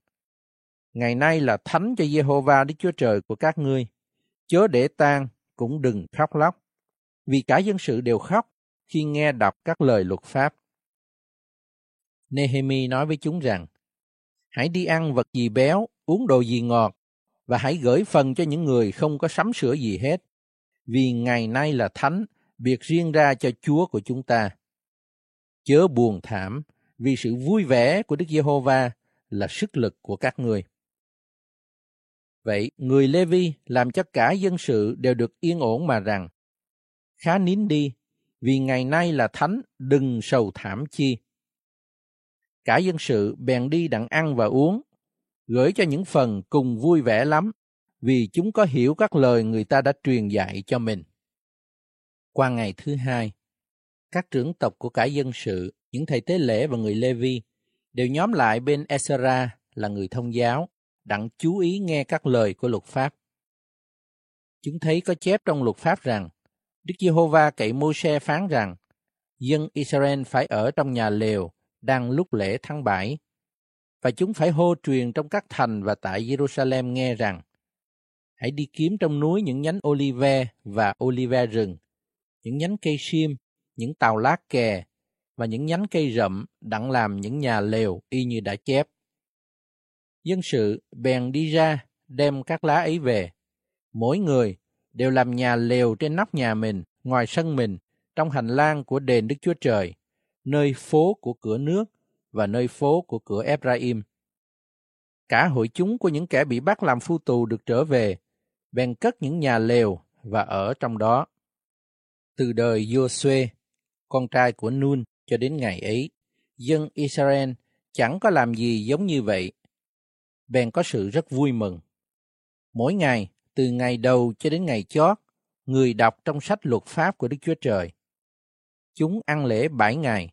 S1: Ngày nay là thánh cho Jehovah Đức Chúa Trời của các ngươi, chớ để tan, cũng đừng khóc lóc, vì cả dân sự đều khóc khi nghe đọc các lời luật pháp. Nehemi nói với chúng rằng, hãy đi ăn vật gì béo, uống đồ gì ngọt, và hãy gửi phần cho những người không có sắm sửa gì hết, vì ngày nay là thánh, biệt riêng ra cho Chúa của chúng ta. Chớ buồn thảm, vì sự vui vẻ của Đức Giê-hô-va là sức lực của các người. Vậy, người Lê-vi làm cho cả dân sự đều được yên ổn mà rằng, khá nín đi, vì ngày nay là thánh, đừng sầu thảm chi. Cả dân sự bèn đi đặng ăn và uống, gửi cho những phần cùng vui vẻ lắm, vì chúng có hiểu các lời người ta đã truyền dạy cho mình. Qua ngày thứ hai, các trưởng tộc của cả dân sự, những thầy tế lễ và người Lê-vi đều nhóm lại bên Esra là người thông giáo, đặng chú ý nghe các lời của luật pháp. Chúng thấy có chép trong luật pháp rằng, Đức Giê-hô-va cậy mô-se phán rằng, dân Israel phải ở trong nhà lều đang lúc lễ tháng bảy, và chúng phải hô truyền trong các thành và tại Jerusalem nghe rằng, hãy đi kiếm trong núi những nhánh olive và olive rừng, những nhánh cây sim, những tàu lá kè và những nhánh cây rậm đặng làm những nhà lều y như đã chép. Dân sự bèn đi ra đem các lá ấy về. Mỗi người đều làm nhà lều trên nóc nhà mình, ngoài sân mình, trong hành lang của đền Đức Chúa Trời, nơi phố của cửa nước và nơi phố của cửa Ephraim. Cả hội chúng của những kẻ bị bắt làm phu tù được trở về, bèn cất những nhà lều và ở trong đó. Từ đời Joshua, con trai của Nun cho đến ngày ấy, dân Israel chẳng có làm gì giống như vậy. Bèn có sự rất vui mừng. Mỗi ngày, từ ngày đầu cho đến ngày chót, người đọc trong sách luật pháp của Đức Chúa Trời. Chúng ăn lễ bảy ngày,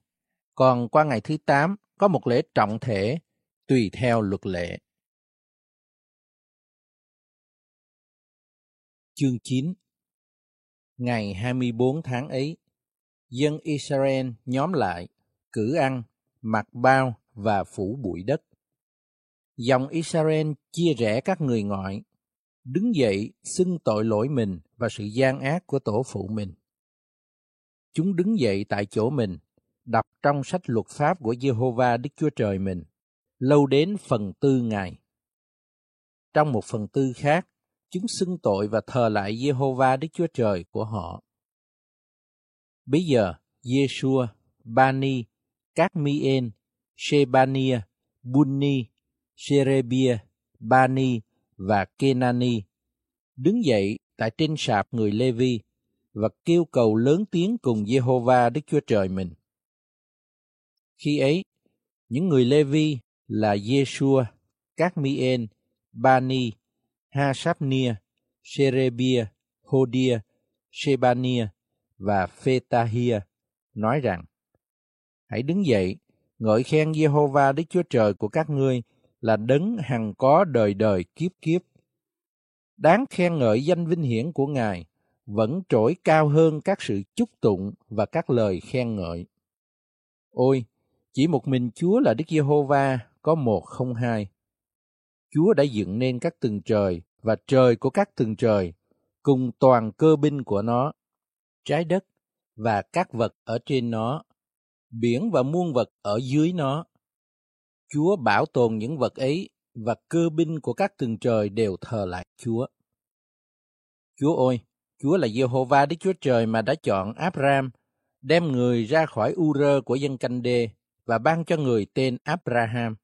S1: còn qua ngày thứ tám có một lễ trọng thể tùy theo luật lệ. Chương 9 Ngày 24 tháng ấy, dân Israel nhóm lại, cử ăn, mặc bao và phủ bụi đất. Dòng Israel chia rẽ các người ngoại, đứng dậy xưng tội lỗi mình và sự gian ác của tổ phụ mình. Chúng đứng dậy tại chỗ mình, đọc trong sách luật pháp của Jehovah Đức Chúa Trời mình, lâu đến phần tư ngày. Trong một phần tư khác, chúng xưng tội và thờ lại Jehovah Đức Chúa Trời của họ. Bây giờ, Yeshua, Bani, Cadmien, Shebania, Bunni, Sherebia, Bani và Kenani đứng dậy tại trên sạp người Lê-vi và kêu cầu lớn tiếng cùng Jehovah Đức Chúa Trời mình. Khi ấy, những người Lê-vi là Yeshua, Cadmien, Bani, Hasapnia, Sherebia, Hodia, Shebania và Phetahia nói rằng Hãy đứng dậy, ngợi khen Jehovah Đức Chúa Trời của các ngươi là đấng hằng có đời đời kiếp kiếp. Đáng khen ngợi danh vinh hiển của Ngài vẫn trỗi cao hơn các sự chúc tụng và các lời khen ngợi. Ôi, chỉ một mình Chúa là Đức Giê-hô-va có một không hai. Chúa đã dựng nên các tầng trời và trời của các tầng trời, cùng toàn cơ binh của nó, trái đất và các vật ở trên nó, biển và muôn vật ở dưới nó. Chúa bảo tồn những vật ấy và cơ binh của các tầng trời đều thờ lại Chúa. Chúa ơi, Chúa là Jehovah Đức Chúa Trời mà đã chọn Abraham, đem người ra khỏi U-rơ của dân canh đê và ban cho người tên Abraham.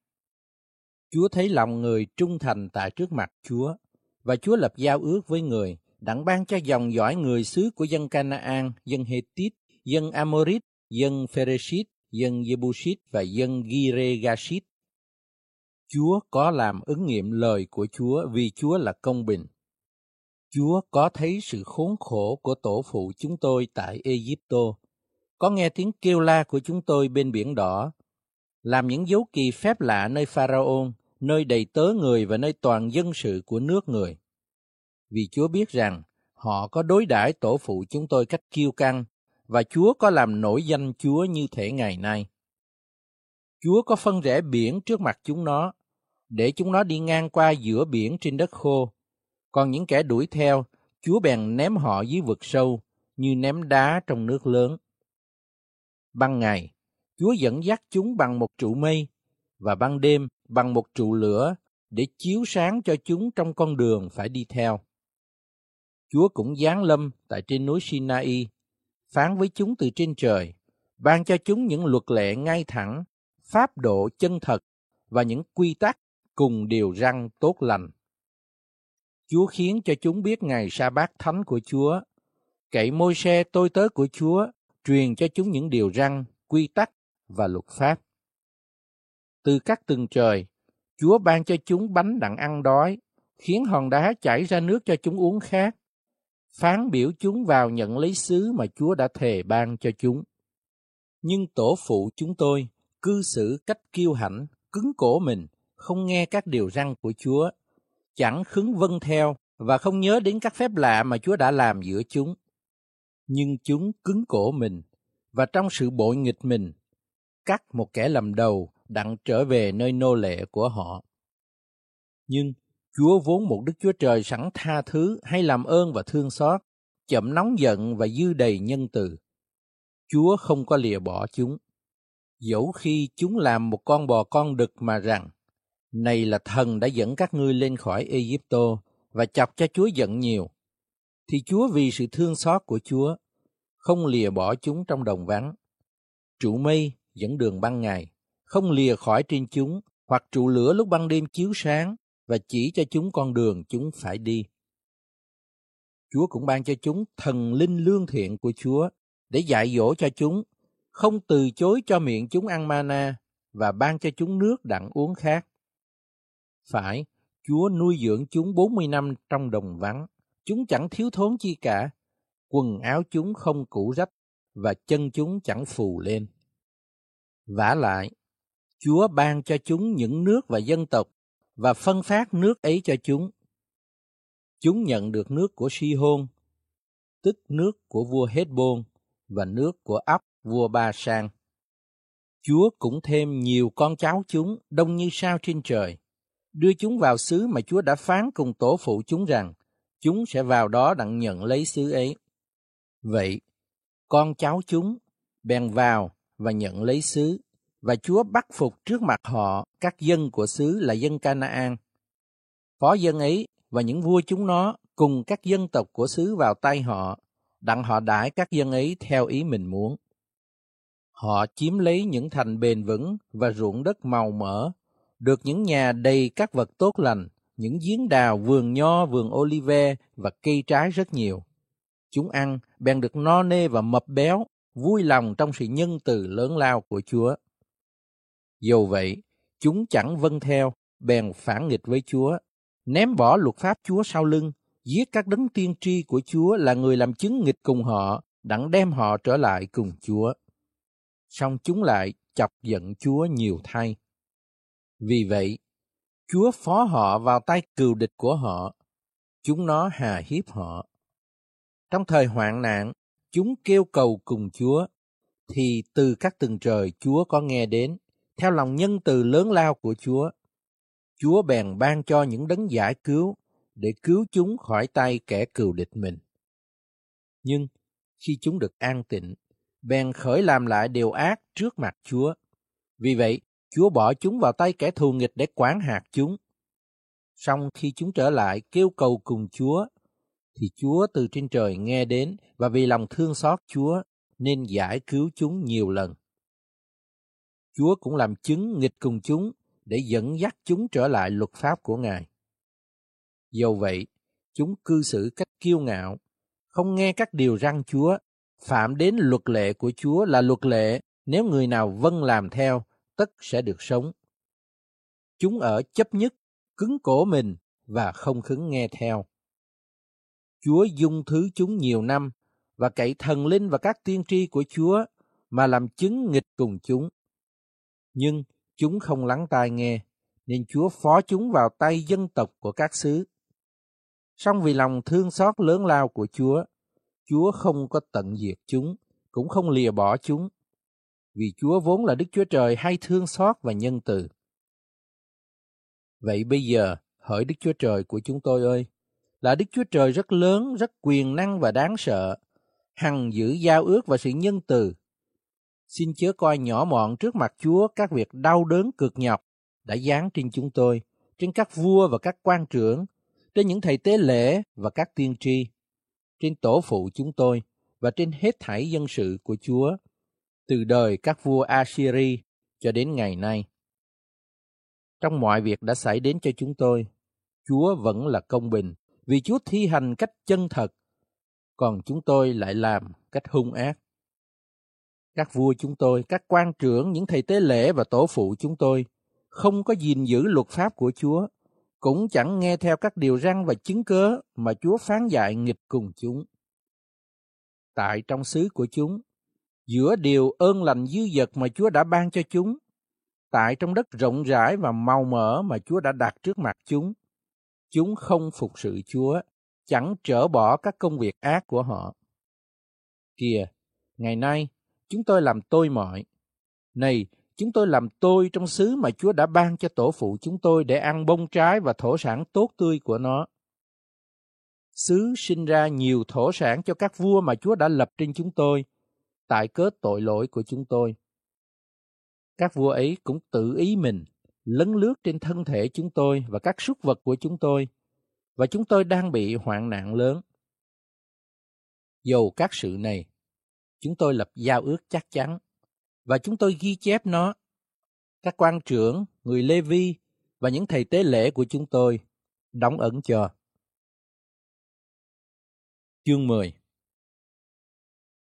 S1: Chúa thấy lòng người trung thành tại trước mặt Chúa, và Chúa lập giao ước với người, đặng ban cho dòng dõi người xứ của dân Canaan, dân Hethit, dân Amorit, dân Pheresit, dân Jebusit và dân Giregashit. Chúa có làm ứng nghiệm lời của Chúa vì Chúa là công bình. Chúa có thấy sự khốn khổ của tổ phụ chúng tôi tại Egypto, có nghe tiếng kêu la của chúng tôi bên biển đỏ, làm những dấu kỳ phép lạ nơi Pharaon, nơi đầy tớ người và nơi toàn dân sự của nước người. Vì Chúa biết rằng họ có đối đãi tổ phụ chúng tôi cách kiêu căng, và Chúa có làm nổi danh Chúa như thể ngày nay. Chúa có phân rẽ biển trước mặt chúng nó, để chúng nó đi ngang qua giữa biển trên đất khô. Còn những kẻ đuổi theo, Chúa bèn ném họ dưới vực sâu, như ném đá trong nước lớn. Ban ngày, Chúa dẫn dắt chúng bằng một trụ mây, và ban đêm bằng một trụ lửa để chiếu sáng cho chúng trong con đường phải đi theo. Chúa cũng giáng lâm tại trên núi Sinai, phán với chúng từ trên trời, ban cho chúng những luật lệ ngay thẳng, pháp độ chân thật và những quy tắc cùng điều răn tốt lành. Chúa khiến cho chúng biết ngày sa bát thánh của Chúa. Cậy môi xe tôi tớ của Chúa, truyền cho chúng những điều răn, quy tắc và luật pháp. Từ các tầng trời, Chúa ban cho chúng bánh đặng ăn đói, khiến hòn đá chảy ra nước cho chúng uống khát, phán biểu chúng vào nhận lấy xứ mà Chúa đã thề ban cho chúng. Nhưng tổ phụ chúng tôi cư xử cách kiêu hãnh, cứng cổ mình, không nghe các điều răn của Chúa, chẳng khứng vâng theo và không nhớ đến các phép lạ mà Chúa đã làm giữa chúng. Nhưng chúng cứng cổ mình, và trong sự bội nghịch mình, cắt một kẻ lầm đầu đặng trở về nơi nô lệ của họ. Nhưng Chúa vốn một Đức Chúa Trời sẵn tha thứ hay làm ơn và thương xót, chậm nóng giận và dư đầy nhân từ. Chúa không có lìa bỏ chúng. Dẫu khi chúng làm một con bò con đực mà rằng, này là thần đã dẫn các ngươi lên khỏi Egypto và chọc cho Chúa giận nhiều, thì Chúa vì sự thương xót của Chúa không lìa bỏ chúng trong đồng vắng. Trụ mây dẫn đường ban ngày, không lìa khỏi trên chúng, hoặc trụ lửa lúc ban đêm chiếu sáng và chỉ cho chúng con đường chúng phải đi. Chúa cũng ban cho chúng thần linh lương thiện của Chúa để dạy dỗ cho chúng, không từ chối cho miệng chúng ăn mana và ban cho chúng nước đặng uống khác. Phải, Chúa nuôi dưỡng chúng 40 năm trong đồng vắng, chúng chẳng thiếu thốn chi cả, quần áo chúng không cũ rách và chân chúng chẳng phù lên. vả lại, Chúa ban cho chúng những nước và dân tộc và phân phát nước ấy cho chúng. Chúng nhận được nước của Si-hôn, tức nước của vua Hết-bôn và nước của ấp vua Ba Sang. Chúa cũng thêm nhiều con cháu chúng đông như sao trên trời, đưa chúng vào xứ mà Chúa đã phán cùng tổ phụ chúng rằng chúng sẽ vào đó đặng nhận lấy xứ ấy. Vậy, con cháu chúng bèn vào và nhận lấy xứ, và Chúa bắt phục trước mặt họ các dân của xứ là dân Canaan. Phó dân ấy và những vua chúng nó cùng các dân tộc của xứ vào tay họ, đặng họ đãi các dân ấy theo ý mình muốn. Họ chiếm lấy những thành bền vững và ruộng đất màu mỡ, được những nhà đầy các vật tốt lành, những giếng đào, vườn nho, vườn olive và cây trái rất nhiều. Chúng ăn, bèn được no nê và mập béo, vui lòng trong sự nhân từ lớn lao của Chúa. Dù vậy, chúng chẳng vâng theo, bèn phản nghịch với Chúa, ném bỏ luật pháp Chúa sau lưng, giết các đấng tiên tri của Chúa là người làm chứng nghịch cùng họ, đặng đem họ trở lại cùng Chúa. Xong chúng lại chọc giận Chúa nhiều thay. Vì vậy, Chúa phó họ vào tay cừu địch của họ. Chúng nó hà hiếp họ. Trong thời hoạn nạn, chúng kêu cầu cùng Chúa, thì từ các tầng trời Chúa có nghe đến, theo lòng nhân từ lớn lao của Chúa. Chúa bèn ban cho những đấng giải cứu, để cứu chúng khỏi tay kẻ cừu địch mình. Nhưng khi chúng được an tịnh, bèn khởi làm lại điều ác trước mặt Chúa. Vì vậy, Chúa bỏ chúng vào tay kẻ thù nghịch để quán hạt chúng. Song khi chúng trở lại kêu cầu cùng Chúa, thì Chúa từ trên trời nghe đến và vì lòng thương xót Chúa nên giải cứu chúng nhiều lần. Chúa cũng làm chứng nghịch cùng chúng để dẫn dắt chúng trở lại luật pháp của Ngài. Dầu vậy, chúng cư xử cách kiêu ngạo, không nghe các điều răn Chúa, phạm đến luật lệ của Chúa là luật lệ, nếu người nào vâng làm theo, tất sẽ được sống. Chúng ở chấp nhất, cứng cổ mình và không khứng nghe theo. Chúa dung thứ chúng nhiều năm và cậy thần linh và các tiên tri của Chúa mà làm chứng nghịch cùng chúng. Nhưng chúng không lắng tai nghe, nên Chúa phó chúng vào tay dân tộc của các xứ. Song vì lòng thương xót lớn lao của Chúa, Chúa không có tận diệt chúng, cũng không lìa bỏ chúng, vì Chúa vốn là Đức Chúa Trời hay thương xót và nhân từ. Vậy bây giờ, hỡi Đức Chúa Trời của chúng tôi ơi, là Đức Chúa Trời rất lớn, rất quyền năng và đáng sợ, hằng giữ giao ước và sự nhân từ. Xin chớ coi nhỏ mọn trước mặt Chúa các việc đau đớn cực nhọc đã giáng trên chúng tôi, trên các vua và các quan trưởng, trên những thầy tế lễ và các tiên tri, trên tổ phụ chúng tôi và trên hết thảy dân sự của Chúa, từ đời các vua Assyri cho đến ngày nay. Trong mọi việc đã xảy đến cho chúng tôi, Chúa vẫn là công bình, vì Chúa thi hành cách chân thật, còn chúng tôi lại làm cách hung ác. Các vua chúng tôi, các quan trưởng, những thầy tế lễ và tổ phụ chúng tôi không có gìn giữ luật pháp của Chúa, cũng chẳng nghe theo các điều răn và chứng cớ mà Chúa phán dạy nghịch cùng chúng. Tại trong xứ của chúng, giữa điều ơn lành dư dật mà Chúa đã ban cho chúng, tại trong đất rộng rãi và màu mỡ mà Chúa đã đặt trước mặt chúng, chúng không phục sự Chúa, chẳng trở bỏ các công việc ác của họ. Kìa, ngày nay, chúng tôi làm tôi mọi. Này, chúng tôi làm tôi trong xứ mà Chúa đã ban cho tổ phụ chúng tôi để ăn bông trái và thổ sản tốt tươi của nó. Xứ sinh ra nhiều thổ sản cho các vua mà Chúa đã lập trên chúng tôi, tại cớ tội lỗi của chúng tôi. Các vua ấy cũng tự ý mình, lấn lướt trên thân thể chúng tôi và các súc vật của chúng tôi, và chúng tôi đang bị hoạn nạn lớn. Dầu các sự này, chúng tôi lập giao ước chắc chắn, và chúng tôi ghi chép nó. Các quan trưởng, người Lê Vi và những thầy tế lễ của chúng tôi đóng ẩn chờ. Chương 10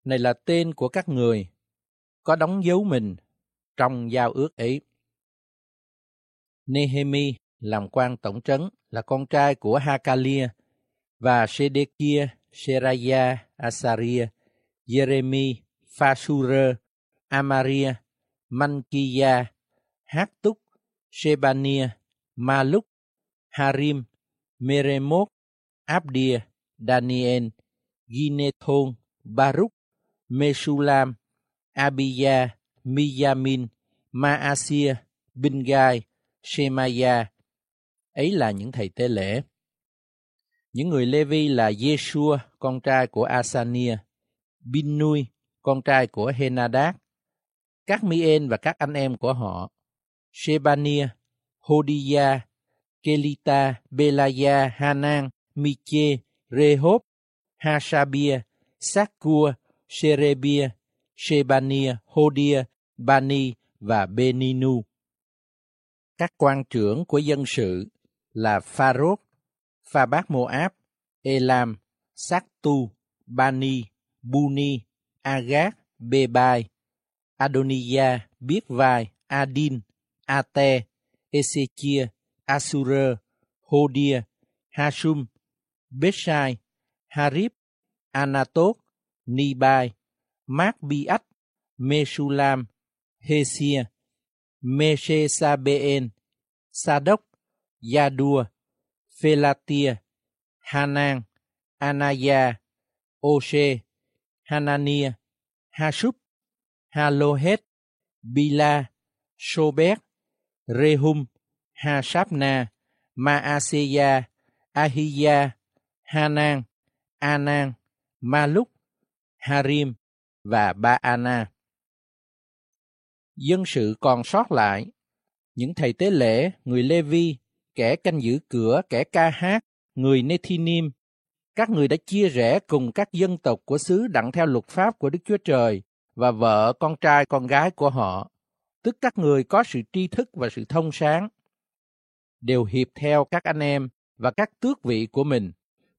S1: này là tên của các người có đóng dấu mình trong giao ước ấy. Nehemi làm quan tổng trấn là con trai của Hakalia và Sedekia, Seraya, Asaria, Jeremy, Phasure, Amaria, Mankiya, Hattuk, Shebania, Maluk, Harim, Meremot, Abdia, Daniel, Ginethon, Baruch, Mesulam, Abiya, Miyamin, Maasia, Bingai, Shemaya. Ấy là những thầy tế lễ. Những người Levi là Yeshua, con trai của Asania, Binui, con trai của Henadad, các Mien và các anh em của họ, Shebania, Hodiya, Kelita, Belaya, Hanan, Miche, Rehob, Hashabia, Sakua, Sherebia, Shebania, Hodia, Bani và Beninu. Các quan trưởng của dân sự là Pharoth, Pha Bác Moab, Elam, Saktu, Bani, Buni, Agat, Bebai, Adonia, Biết Vai, Adin, Ate, Ezechia, Asura, Hodia, Hashum, Beshai, Harib, Anatot, Nibai, Mác Biat, Mesulam, Hesia, Mesesabeen, Sadok, Yadua, Phelatia, Hanan, Anaya, Oshe, Hanania, Hashub, Halohet, Bila, Shobek, Rehum, Hashabna, Maaseya, Ahiya, Hanan, Anan, Maluk, Harim và Baana. Dân sự còn sót lại, những thầy tế lễ, người Lê-vi, kẻ canh giữ cửa, kẻ ca hát, người Nethinim, các người đã chia rẽ cùng các dân tộc của xứ đặng theo luật pháp của Đức Chúa Trời và vợ, con trai, con gái của họ, tức các người có sự tri thức và sự thông sáng, đều hiệp theo các anh em và các tước vị của mình,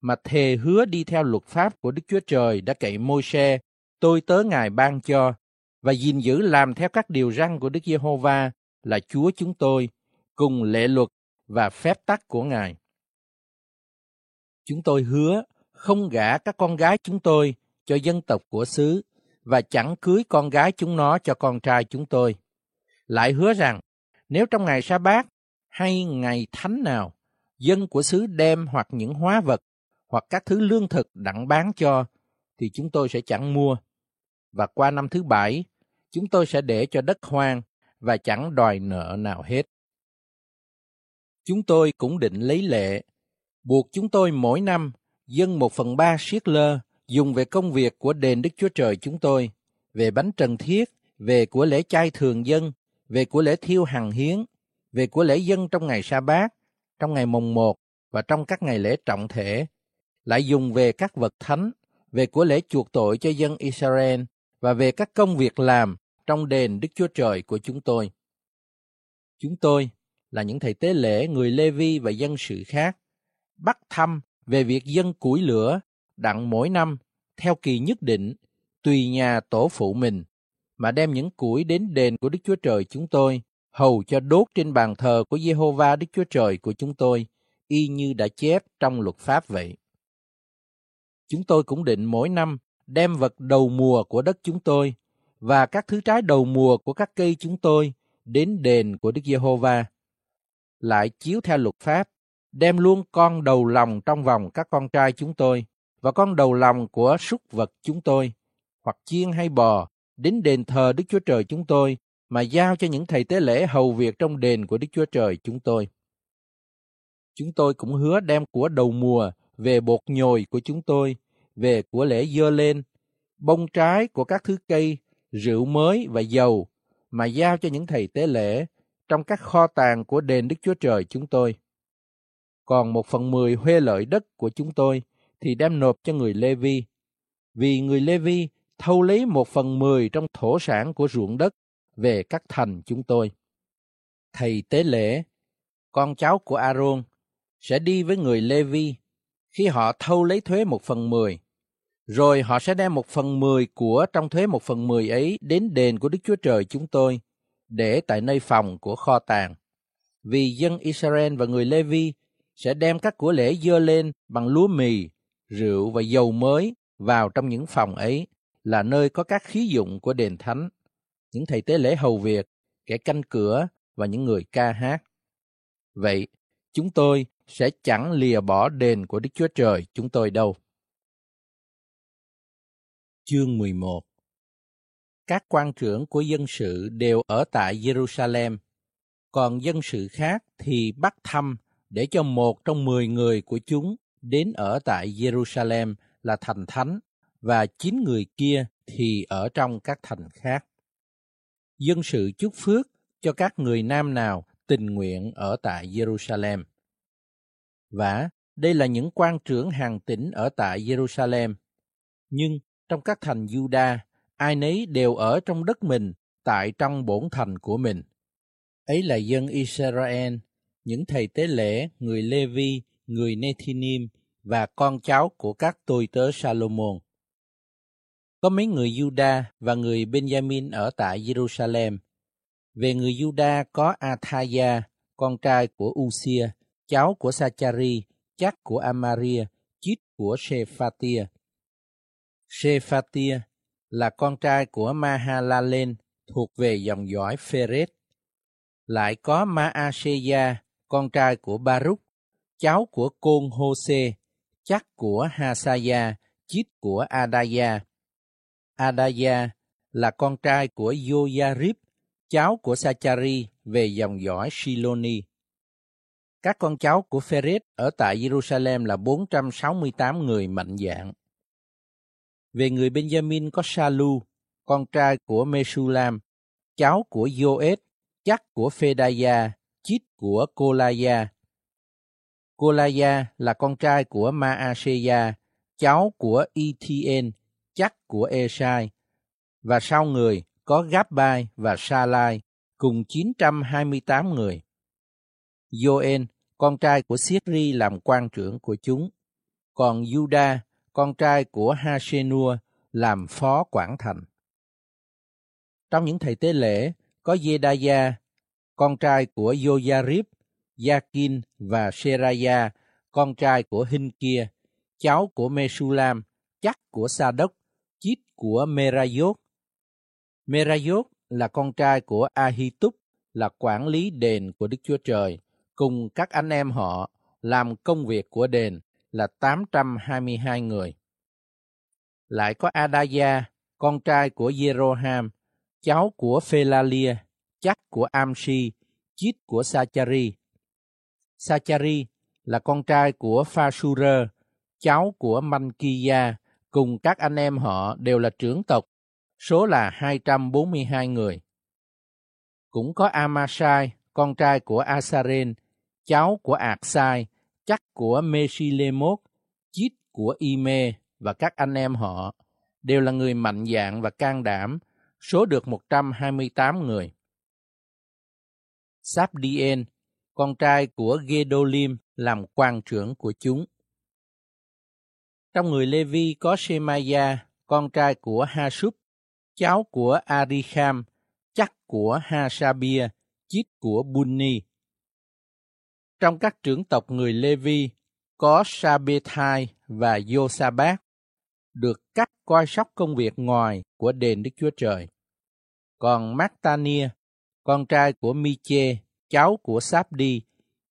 S1: mà thề hứa đi theo luật pháp của Đức Chúa Trời đã cậy môi xe, tôi tớ Ngài ban cho, và gìn giữ làm theo các điều răn của Đức Giê-hô-va là Chúa chúng tôi, cùng lệ luật và phép tắc của Ngài. Chúng tôi hứa không gả các con gái chúng tôi cho dân tộc của xứ và chẳng cưới con gái chúng nó cho con trai chúng tôi. Lại hứa rằng, nếu trong ngày sa bát hay ngày thánh nào, dân của xứ đem hoặc những hóa vật hoặc các thứ lương thực đặng bán cho, thì chúng tôi sẽ chẳng mua. Và qua năm thứ bảy, chúng tôi sẽ để cho đất hoang và chẳng đòi nợ nào hết. Chúng tôi cũng định lấy lệ, buộc chúng tôi mỗi năm dân một phần ba siết lơ dùng về công việc của đền Đức Chúa Trời chúng tôi, về bánh trần thiết, về của lễ chay thường dân, về của lễ thiêu hằng hiến, về của lễ dân trong ngày sa bát, trong ngày mồng một và trong các ngày lễ trọng thể, lại dùng về các vật thánh, về của lễ chuộc tội cho dân Israel và về các công việc làm trong đền Đức Chúa Trời của chúng tôi. Chúng tôi là những thầy tế lễ, người Lê Vi và dân sự khác, bắt thăm về việc dân củi lửa đặng mỗi năm theo kỳ nhất định tùy nhà tổ phụ mình mà đem những củi đến đền của Đức Chúa Trời chúng tôi hầu cho đốt trên bàn thờ của Giê-hô-va Đức Chúa Trời của chúng tôi y như đã chép trong luật pháp vậy. Chúng tôi cũng định mỗi năm đem vật đầu mùa của đất chúng tôi và các thứ trái đầu mùa của các cây chúng tôi đến đền của Đức Giê-hô-va. Lại chiếu theo luật pháp, đem luôn con đầu lòng trong vòng các con trai chúng tôi và con đầu lòng của súc vật chúng tôi, hoặc chiên hay bò đến đền thờ Đức Chúa Trời chúng tôi, mà giao cho những thầy tế lễ hầu việc trong đền của Đức Chúa Trời chúng tôi. Chúng tôi cũng hứa đem của đầu mùa về bột nhồi của chúng tôi, về của lễ dơ lên, bông trái của các thứ cây, rượu mới và dầu, mà giao cho những thầy tế lễ trong các kho tàng của đền Đức Chúa Trời chúng tôi. Còn một phần mười huê lợi đất của chúng tôi thì đem nộp cho người Lê Vi, vì người Lê Vi thâu lấy một phần mười trong thổ sản của ruộng đất về các thành chúng tôi. Thầy tế lễ, con cháu của Aaron, sẽ đi với người Lê Vi khi họ thâu lấy thuế một phần mười. Rồi họ sẽ đem một phần mười của trong thuế một phần mười ấy đến đền của Đức Chúa Trời chúng tôi, để tại nơi phòng của kho tàng. Vì dân Israel và người Lê Vi sẽ đem các của lễ dơ lên bằng lúa mì, rượu và dầu mới vào trong những phòng ấy là nơi có các khí dụng của đền thánh, những thầy tế lễ hầu việc, kẻ canh cửa và những người ca hát. Vậy, chúng tôi sẽ chẳng lìa bỏ đền của Đức Chúa Trời chúng tôi đâu. Chương 11 Các quan trưởng của dân sự đều ở tại Jerusalem, còn dân sự khác thì bắt thăm để cho một trong mười người của chúng đến ở tại Jerusalem là thành thánh và chín người kia thì ở trong các thành khác. Dân sự chúc phước cho các người nam nào tình nguyện ở tại Jerusalem. Và đây là những quan trưởng hàng tỉnh ở tại Jerusalem. Nhưng trong các thành Juda, ai nấy đều ở trong đất mình, tại trong bổn thành của mình. Ấy là dân Israel, những thầy tế lễ, người Lê-vi, người Nethinim và con cháu của các tôi tớ Salomon. Có mấy người Juda và người Benjamin ở tại Jerusalem. Về người Juda có Athaya, con trai của Usia, cháu của Sachari, chắc của Amaria, chít của Shephatia. Shephatia là con trai của Mahalalen, thuộc về dòng dõi Phêrết. Lại có Maaseya, con trai của Baruch, cháu của Côn Hose, chắc của Hasaya, chít của Adaya. Adaya là con trai của Yoyarib, cháu của Sachari về dòng dõi Shiloni. Các con cháu của Pheret ở tại Jerusalem là 468 người mạnh dạng. Về người Benjamin có Salu, con trai của Mesulam, cháu của Joed, chắc của Phedaya, chít của Kolaya. Kolaya là con trai của Maaseya, cháu của Etn, chắc của Esai. Và sau người có Gabbai và Salai cùng 928 người. Joen, con trai của Siết-ri làm quan trưởng của chúng. Còn Juda, con trai của Hasenua, làm phó quản thành. Trong những thầy tế lễ có Jedaya, con trai của Yoyarib, Yakin và Seraya, con trai của Hinh kia, cháu của Mesulam, chắc của Sa Đốc, chít của Merayot. Merayot là con trai của Ahitub, là quản lý đền của Đức Chúa Trời, cùng các anh em họ làm công việc của đền là 822 người. Lại có Adaya, con trai của Jeroham, cháu của Phelalia, chắc của Amshi, chít của Sachari. Sachari là con trai của Phasura, cháu của Mankiya, cùng các anh em họ đều là trưởng tộc, số là 242 người. Cũng có Amasai, con trai của Asaren, cháu của Aksai, chắc của Meshilemot, chít của Ime và các anh em họ, đều là người mạnh dạng và can đảm, số được 128 người. Sabdien, con trai của Gedolim, làm quan trưởng của chúng. Trong người Levi có Shemaya, con trai của Hasub, cháu của Arikham, chắc của Hasabia, chít của Bunni. Trong các trưởng tộc người Levi có Sabethai và Yosabat, được cắt coi sóc công việc ngoài của đền Đức Chúa Trời. Còn Mattania, con trai của Miche, cháu của Sabdi,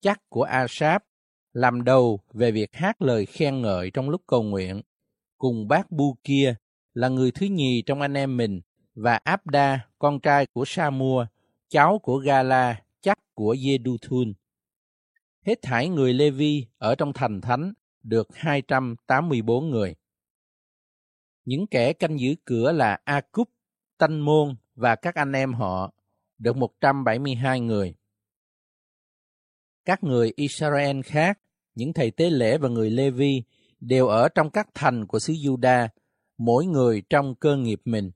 S1: chắc của Asap, làm đầu về việc hát lời khen ngợi trong lúc cầu nguyện, cùng bác Bu kia, là người thứ nhì trong anh em mình và Abda, con trai của Samua, cháu của Gala, chắc của Jeduthun. Hết thải người Levi ở trong thành thánh được 284 người. Những kẻ canh giữ cửa là A-cúp, Tanh Môn và các anh em họ được 172 người. Các người Israel khác, những thầy tế lễ và người Levi đều ở trong các thành của xứ Juda, mỗi người trong cơ nghiệp mình.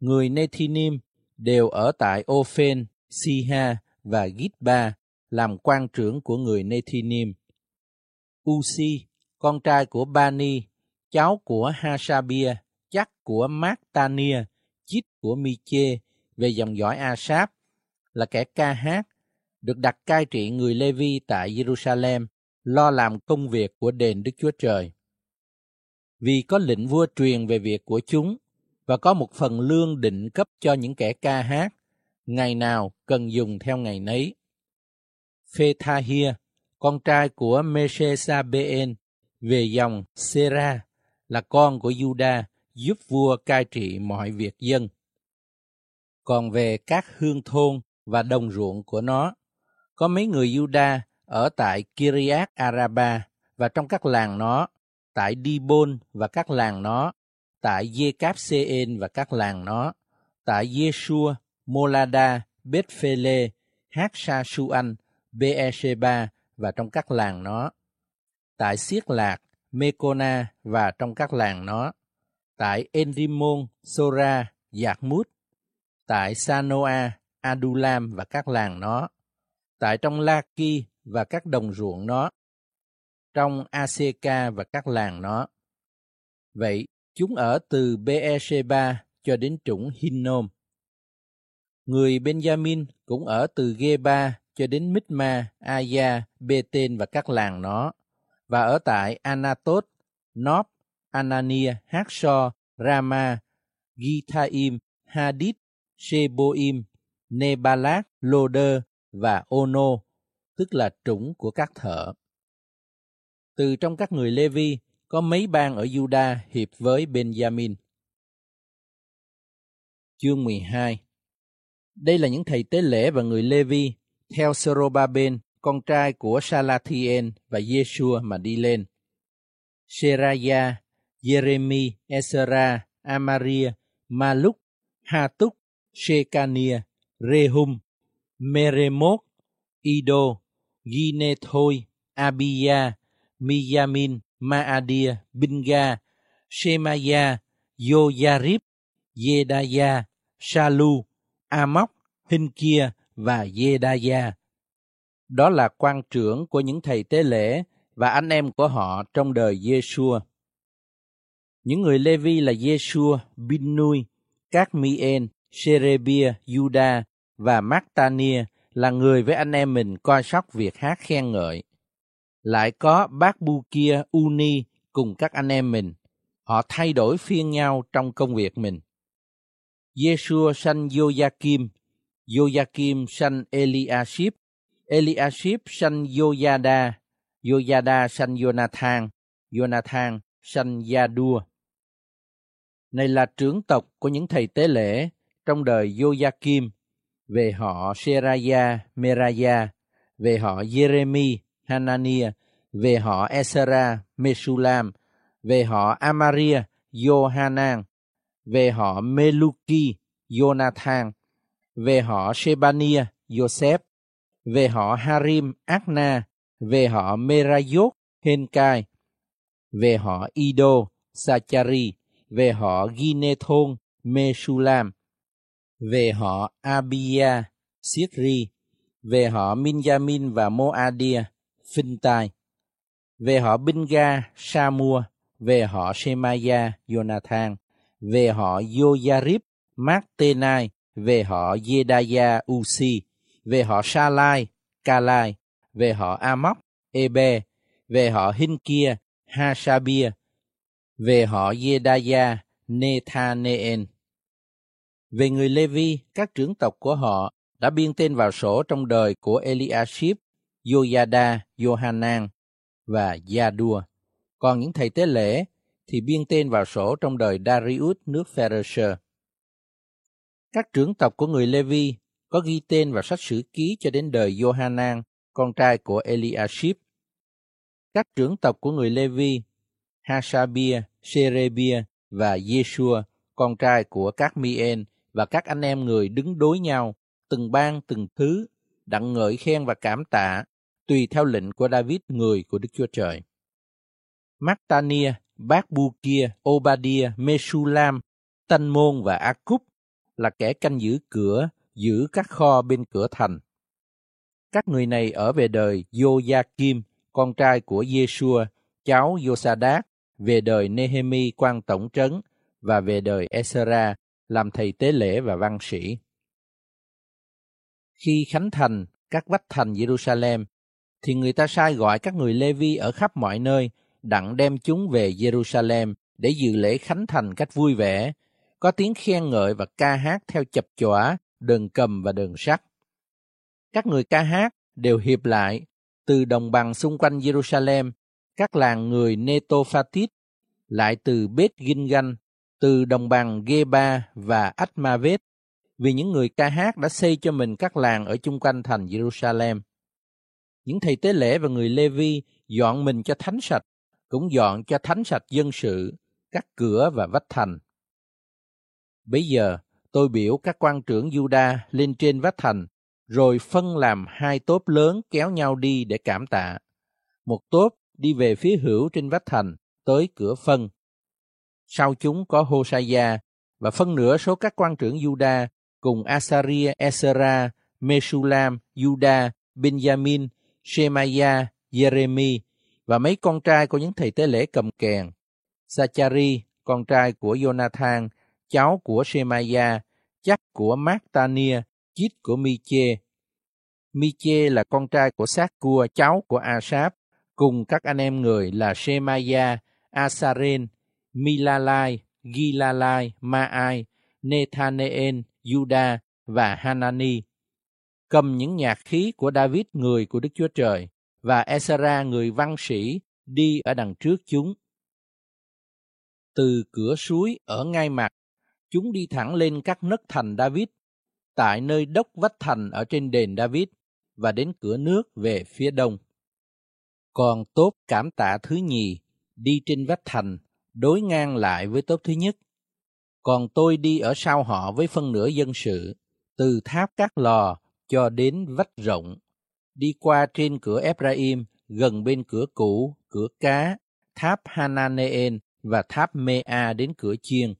S1: Người Nethinim đều ở tại Ophen, Siha và Gitba làm quan trưởng của người Nethinim. Uzi, con trai của Bani, cháu của Hasabia, chắc của Martania, chít của Miche về dòng dõi Asap, là kẻ ca hát, được đặt cai trị người Levi tại Jerusalem, lo làm công việc của đền Đức Chúa Trời. Vì có lệnh vua truyền về việc của chúng và có một phần lương định cấp cho những kẻ ca hát, ngày nào cần dùng theo ngày nấy. Phethahia, con trai của Meshezabeel về dòng Sera, là con của Juda, giúp vua cai trị mọi việc dân. Còn về các hương thôn và đồng ruộng của nó, có mấy người Juda ở tại Kiriat Araba và trong các làng nó, tại Dibon và các làng nó, tại Yekapseen và các làng nó, tại Yeshua, Molada, Bethphele, Haksha-suan, Beersheba và trong các làng nó, tại Siết Lạc, Mekona và trong các làng nó, tại Enrimon, Sora, Giạc-mút, tại Sanoa, Adulam và các làng nó, tại trong Laki và các đồng ruộng nó, trong ACK và các làng nó. Vậy, chúng ở từ Beersheba cho đến trũng Hinnom. Người Benjamin cũng ở từ Geba cho đến Mitma, Aya, Beten và các làng nó, và ở tại Anatot, Nob, Anania, Haksho, Rama, Githaim, Hadid, Sheboim, Nebalat, Loder và Ono, tức là trũng của các thợ. Từ trong các người Levi, có mấy bang ở Juda hiệp với Benjamin. Chương 12 Đây là những thầy tế lễ và người Levi theo Serobaben, con trai của Salathien và Yeshua mà đi lên. Seraya, Jeremy, Ezra, Amaria, Maluk, Hatuk, Shekania, Rehum, Meremot, Ido, Ginethoi, Abia, Miyamin, Maadia, Binga, Shemaya, Yoyarib, Yedaya, Shalu, Amok, Hinkia và Yedaya. Đó là quan trưởng của những thầy tế lễ và anh em của họ trong đời Yeshua. Những người Levi là Yeshua, Binui, các Mien, Sherebia, Juda và Mactania là người với anh em mình coi sóc việc hát khen ngợi. Lại có bác Bu kia Uni cùng các anh em mình. Họ thay đổi phiên nhau trong công việc mình. Yeshua sanh Joachim, Joachim sanh Eliashib, Eliashib sanh Yoyada, Yoyada sanh Jonathan, Jonathan sanh Yadua. Này là trưởng tộc của những thầy tế lễ trong đời Joachim, về họ Seraya, Meraya, về họ Jeremy, Hanania, về họ Esra, Mesulam, về họ Amaria, Johanan, về họ Meluki, Jonathan, về họ Shebania, Joseph, về họ Harim, Akna, về họ Merayot, Henkai, về họ Ido, Sachari, về họ Ginethon, Mesulam, về họ Abia, Siri, về họ Minjamin và Moadia, Phintai, về họ Binga, Samua, về họ Shemaya, Jonathan, về họ Yoyarib, Martenai, về họ Yedaya Usi, về họ Salai, Kalai, về họ Amok, Ebe, về họ Hinkia, Hashabia, về họ Yedaya, Nethaneen. Về người Levi, các trưởng tộc của họ đã biên tên vào sổ trong đời của Eliashib, Yoyada, Yohanan và Yadua. Còn những thầy tế lễ thì biên tên vào sổ trong đời Darius nước Pharisee. Các trưởng tộc của người Levi có ghi tên vào sách sử ký cho đến đời Johanan, con trai của Eliashib. Các trưởng tộc của người Levi, Hasabia, Sherebia và Yeshua, con trai của các Mien và các anh em người đứng đối nhau, từng ban từng thứ, đặng ngợi khen và cảm tạ, tùy theo lệnh của David người của Đức Chúa Trời. Matania, Bác Bu Kia, Obadia, Mesulam, Tân Môn và Akub là kẻ canh giữ cửa, giữ các kho bên cửa thành. Các người này ở về đời Joachim, con trai của Yeshua, cháu Yosadak, về đời Nehemi quan tổng trấn và về đời Esra làm thầy tế lễ và văn sĩ. Khi khánh thành các vách thành Jerusalem, thì người ta sai gọi các người Levi ở khắp mọi nơi đặng đem chúng về Jerusalem để dự lễ khánh thành cách vui vẻ, có tiếng khen ngợi và ca hát theo chập chọa, đờn cầm và đờn sắt. Các người ca hát đều hiệp lại từ đồng bằng xung quanh Jerusalem, các làng người Netophatit, lại từ Bết Gingan, từ đồng bằng Geba và Atmavet, vì những người ca hát đã xây cho mình các làng ở chung quanh thành Jerusalem. Những thầy tế lễ và người Levi dọn mình cho thánh sạch, cũng dọn cho thánh sạch dân sự, các cửa và vách thành. Bây giờ, tôi biểu các quan trưởng Juda lên trên vách thành, rồi phân làm hai tốp lớn kéo nhau đi để cảm tạ. Một tốp đi về phía hữu trên vách thành, tới cửa phân. Sau chúng có Hosea và phân nửa số các quan trưởng Juda cùng Asaria, Esra, mesulam Juda, Benjamin, Shemaya, Jeremy và mấy con trai của những thầy tế lễ cầm kèn. Sachari, con trai của Jonathan, cháu của Semaya, chắc của Matania, chít của Miche. Miche là con trai của Sát Cua, cháu của Asap, cùng các anh em người là Semaya, Asaren, Milalai, Gilalai, Maai, Nethaneel, Juda và Hanani. Cầm những nhạc khí của David người của Đức Chúa Trời và Esra người văn sĩ đi ở đằng trước chúng. Từ cửa suối ở ngay mặt, chúng đi thẳng lên các nấc thành David, tại nơi đốc vách thành ở trên đền David và đến cửa nước về phía đông. Còn tốt cảm tạ thứ nhì đi trên vách thành đối ngang lại với tốt thứ nhất. Còn tôi đi ở sau họ với phân nửa dân sự, từ tháp các lò cho đến vách rộng, đi qua trên cửa Ephraim gần bên cửa cũ, cửa cá, tháp Hananeel và tháp Mea đến cửa chiên.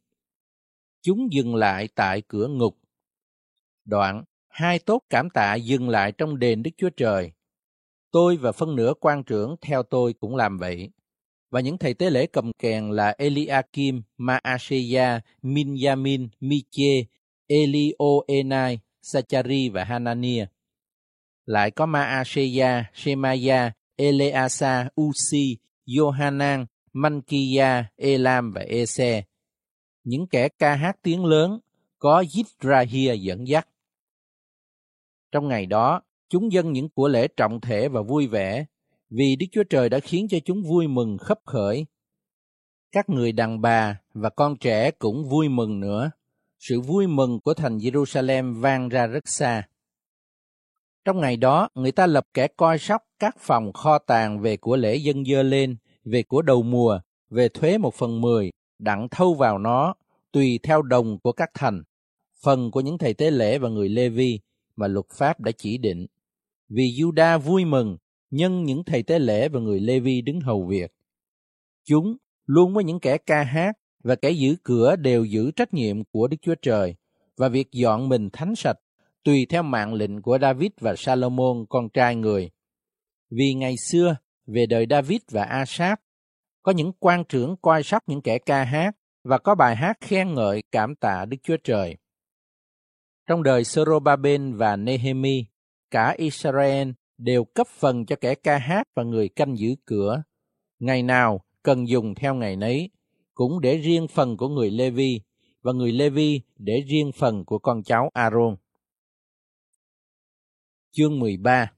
S1: Chúng dừng lại tại cửa ngục. Đoạn, hai tốt cảm tạ dừng lại trong đền Đức Chúa Trời. Tôi và phân nửa quan trưởng theo tôi cũng làm vậy và những thầy tế lễ cầm kèn là Eliakim, Maaseya, Minyamin, Miche, Elioenai, Sachari và Hanania. Lại có Maaseya, Shemaya, Eleasa, Usi, Yohanan, Mankiya, Elam và Ese. Những kẻ ca hát tiếng lớn có Yisrahia dẫn dắt. Trong ngày đó, chúng dân những của lễ trọng thể và vui vẻ vì Đức Chúa Trời đã khiến cho chúng vui mừng khấp khởi. Các người đàn bà và con trẻ cũng vui mừng nữa. Sự vui mừng của thành Jerusalem vang ra rất xa. Trong ngày đó, người ta lập kẻ coi sóc các phòng kho tàng về của lễ dân dơ lên, về của đầu mùa, về thuế một phần mười, đặng thâu vào nó, tùy theo đồng của các thành, phần của những thầy tế lễ và người Lê Vi mà luật pháp đã chỉ định. Vì Juda vui mừng nhân những thầy tế lễ và người Lê Vi đứng hầu việc. Chúng luôn với những kẻ ca hát và kẻ giữ cửa đều giữ trách nhiệm của Đức Chúa Trời và việc dọn mình thánh sạch tùy theo mạng lệnh của David và Salomon con trai người. Vì ngày xưa, về đời David và Asaph có những quan trưởng coi sóc những kẻ ca hát và có bài hát khen ngợi cảm tạ Đức Chúa Trời. Trong đời Sorobaben và Nehemi, cả Israel đều cấp phần cho kẻ ca hát và người canh giữ cửa. Ngày nào cần dùng theo ngày nấy, cũng để riêng phần của người Lê Vi và người Lê Vi để riêng phần của con cháu Aaron. Chương 13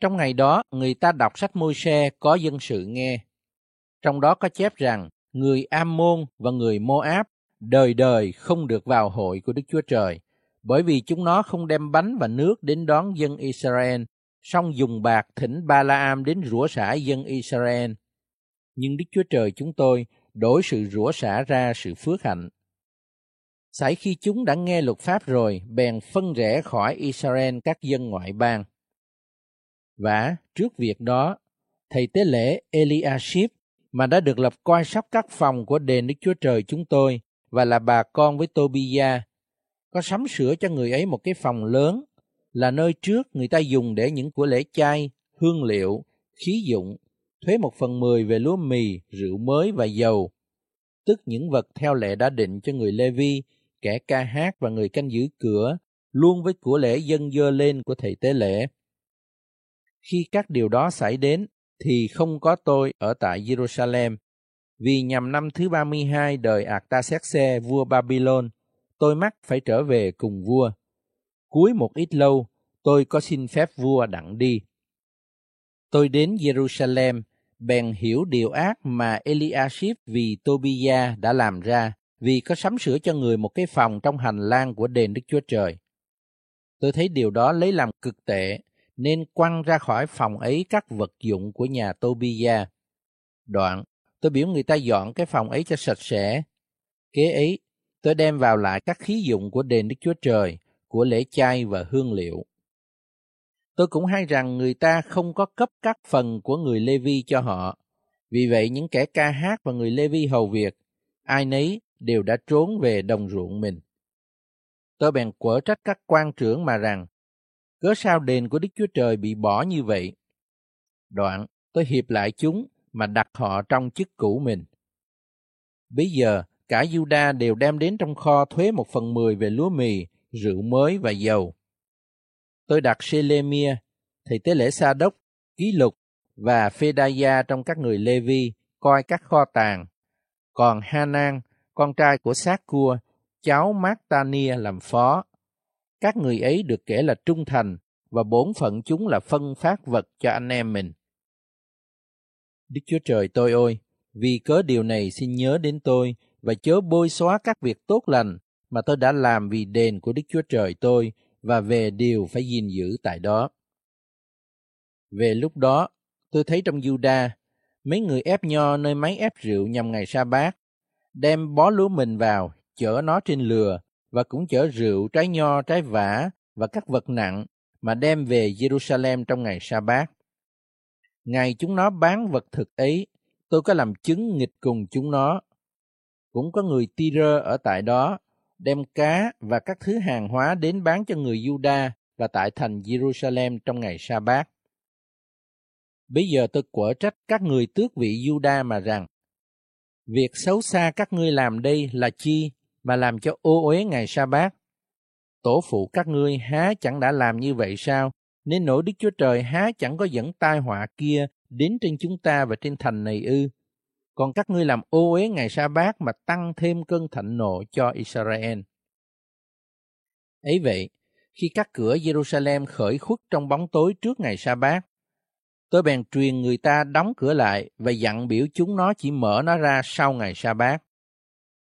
S1: Trong ngày đó, người ta đọc sách môi xe có dân sự nghe. Trong đó có chép rằng, người Ammon và người Moab đời đời không được vào hội của Đức Chúa Trời, bởi vì chúng nó không đem bánh và nước đến đón dân Israel, song dùng bạc thỉnh Ba-la-am đến rủa xả dân Israel. Nhưng Đức Chúa Trời chúng tôi đổi sự rủa xả ra sự phước hạnh. xảy khi chúng đã nghe luật pháp rồi, bèn phân rẽ khỏi Israel các dân ngoại bang. Và trước việc đó, thầy tế lễ Eliashib mà đã được lập coi sóc các phòng của đền Đức Chúa Trời chúng tôi và là bà con với Tobia, có sắm sửa cho người ấy một cái phòng lớn là nơi trước người ta dùng để những của lễ chay, hương liệu, khí dụng, thuế một phần mười về lúa mì, rượu mới và dầu, tức những vật theo lệ đã định cho người Lê Vi, kẻ ca hát và người canh giữ cửa, luôn với của lễ dân dơ lên của thầy tế lễ. Khi các điều đó xảy đến, thì không có tôi ở tại Jerusalem, vì nhằm năm thứ 32 đời Artaxerxes vua Babylon, tôi mắc phải trở về cùng vua. Cuối một ít lâu, tôi có xin phép vua đặng đi. Tôi đến Jerusalem, bèn hiểu điều ác mà Eliashib vì Tobia đã làm ra, vì có sắm sửa cho người một cái phòng trong hành lang của đền Đức Chúa Trời. Tôi thấy điều đó lấy làm cực tệ, nên quăng ra khỏi phòng ấy các vật dụng của nhà Tobia. Đoạn, tôi biểu người ta dọn cái phòng ấy cho sạch sẽ. Kế ấy, tôi đem vào lại các khí dụng của đền Đức Chúa Trời, của lễ chay và hương liệu. Tôi cũng hay rằng người ta không có cấp các phần của người Lê Vi cho họ. Vì vậy những kẻ ca hát và người Lê Vi hầu việc, ai nấy đều đã trốn về đồng ruộng mình. Tôi bèn quở trách các quan trưởng mà rằng, cớ sao đền của Đức Chúa Trời bị bỏ như vậy? Đoạn, tôi hiệp lại chúng mà đặt họ trong chức cũ mình. Bây giờ, cả Juda đều đem đến trong kho thuế một phần mười về lúa mì, rượu mới và dầu. Tôi đặt Selemia, thầy tế lễ Sa Đốc, Ký Lục và Phedaya trong các người Lê Vi coi các kho tàng. Còn Hanan, con trai của sát cua, cháu Martania làm phó. Các người ấy được kể là trung thành và bổn phận chúng là phân phát vật cho anh em mình. Đức Chúa Trời tôi ơi, vì cớ điều này xin nhớ đến tôi và chớ bôi xóa các việc tốt lành mà tôi đã làm vì đền của Đức Chúa Trời tôi và về điều phải gìn giữ tại đó. Về lúc đó, tôi thấy trong Juda, mấy người ép nho nơi máy ép rượu nhằm ngày sa bát, đem bó lúa mình vào, chở nó trên lừa, và cũng chở rượu, trái nho, trái vả và các vật nặng mà đem về Jerusalem trong ngày sa bát. Ngày chúng nó bán vật thực ấy, tôi có làm chứng nghịch cùng chúng nó. Cũng có người Tyre ở tại đó, đem cá và các thứ hàng hóa đến bán cho người Juda và tại thành Jerusalem trong ngày sa bát. Bây giờ tôi quở trách các người tước vị Juda mà rằng, việc xấu xa các ngươi làm đây là chi mà làm cho ô uế ngày sa bát? Tổ phụ các ngươi há chẳng đã làm như vậy sao? Nên nỗi Đức Chúa Trời há chẳng có dẫn tai họa kia đến trên chúng ta và trên thành này ư? Còn các ngươi làm ô uế ngày sa bát mà tăng thêm cơn thạnh nộ cho Israel. Ấy vậy, khi các cửa Jerusalem khởi khuất trong bóng tối trước ngày sa bát, tôi bèn truyền người ta đóng cửa lại và dặn biểu chúng nó chỉ mở nó ra sau ngày sa bát.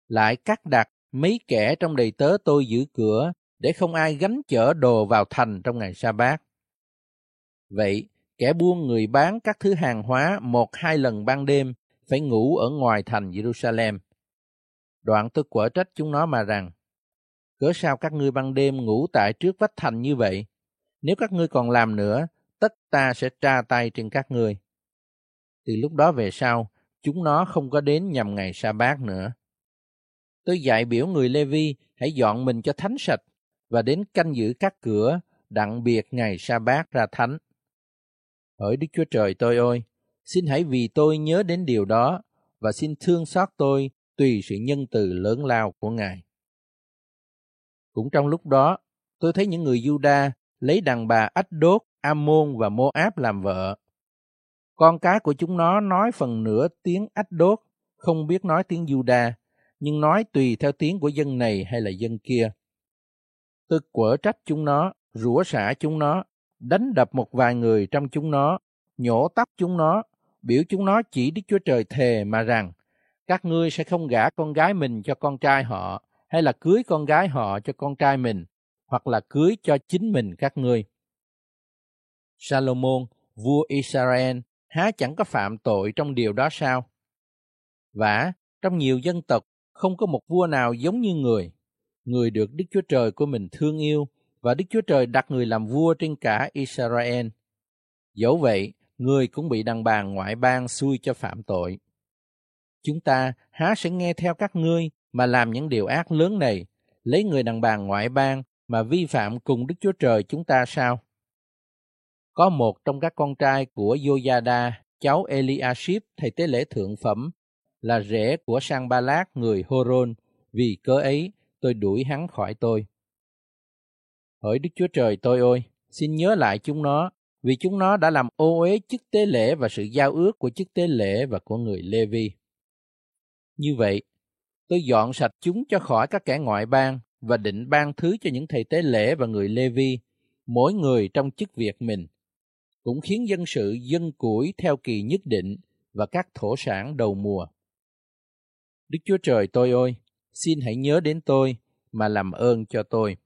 S1: Lại cắt đặt mấy kẻ trong đầy tớ tôi giữ cửa để không ai gánh chở đồ vào thành trong ngày sa bát. Vậy, kẻ buôn người bán các thứ hàng hóa một hai lần ban đêm phải ngủ ở ngoài thành Jerusalem. Đoạn tôi quở trách chúng nó mà rằng, cớ sao các ngươi ban đêm ngủ tại trước vách thành như vậy? Nếu các ngươi còn làm nữa, tất ta sẽ tra tay trên các ngươi. Từ lúc đó về sau, chúng nó không có đến nhằm ngày sa bát nữa. Tôi dạy biểu người Lê Vi hãy dọn mình cho thánh sạch và đến canh giữ các cửa, đặng biệt ngày sa bát ra thánh. Hỡi Đức Chúa Trời tôi ơi, xin hãy vì tôi nhớ đến điều đó và xin thương xót tôi tùy sự nhân từ lớn lao của Ngài. Cũng trong lúc đó, tôi thấy những người Juda lấy đàn bà Ách Đốt, Amôn và Moab làm vợ. Con cái của chúng nó nói phần nửa tiếng Ách Đốt, không biết nói tiếng Juda, nhưng nói tùy theo tiếng của dân này hay là dân kia. Tôi quở trách chúng nó, rủa xả chúng nó, đánh đập một vài người trong chúng nó, nhổ tóc chúng nó, biểu chúng nó chỉ Đức Chúa Trời thề mà rằng, các ngươi sẽ không gả con gái mình cho con trai họ, hay là cưới con gái họ cho con trai mình, hoặc là cưới cho chính mình các ngươi. Salomon, vua Israel, há chẳng có phạm tội trong điều đó sao? Vả, trong nhiều dân tộc, không có một vua nào giống như người. Người được Đức Chúa Trời của mình thương yêu, và Đức Chúa Trời đặt người làm vua trên cả Israel. Dẫu vậy, người cũng bị đàn bà ngoại bang xui cho phạm tội. Chúng ta há sẽ nghe theo các ngươi mà làm những điều ác lớn này, lấy người đàn bà ngoại bang mà vi phạm cùng Đức Chúa Trời chúng ta sao? Có một trong các con trai của Yoyada, cháu Eliashib, thầy tế lễ thượng phẩm, là rể của Sang Ba Lát người Horon, vì cớ ấy tôi đuổi hắn khỏi tôi. Hỡi Đức Chúa Trời tôi ơi, xin nhớ lại chúng nó, vì chúng nó đã làm ô uế chức tế lễ và sự giao ước của chức tế lễ và của người Lê Vi. Như vậy, tôi dọn sạch chúng cho khỏi các kẻ ngoại bang và định ban thứ cho những thầy tế lễ và người Lê Vi, mỗi người trong chức việc mình, cũng khiến dân sự dân củi theo kỳ nhất định và các thổ sản đầu mùa. Đức Chúa Trời tôi ơi, xin hãy nhớ đến tôi mà làm ơn cho tôi.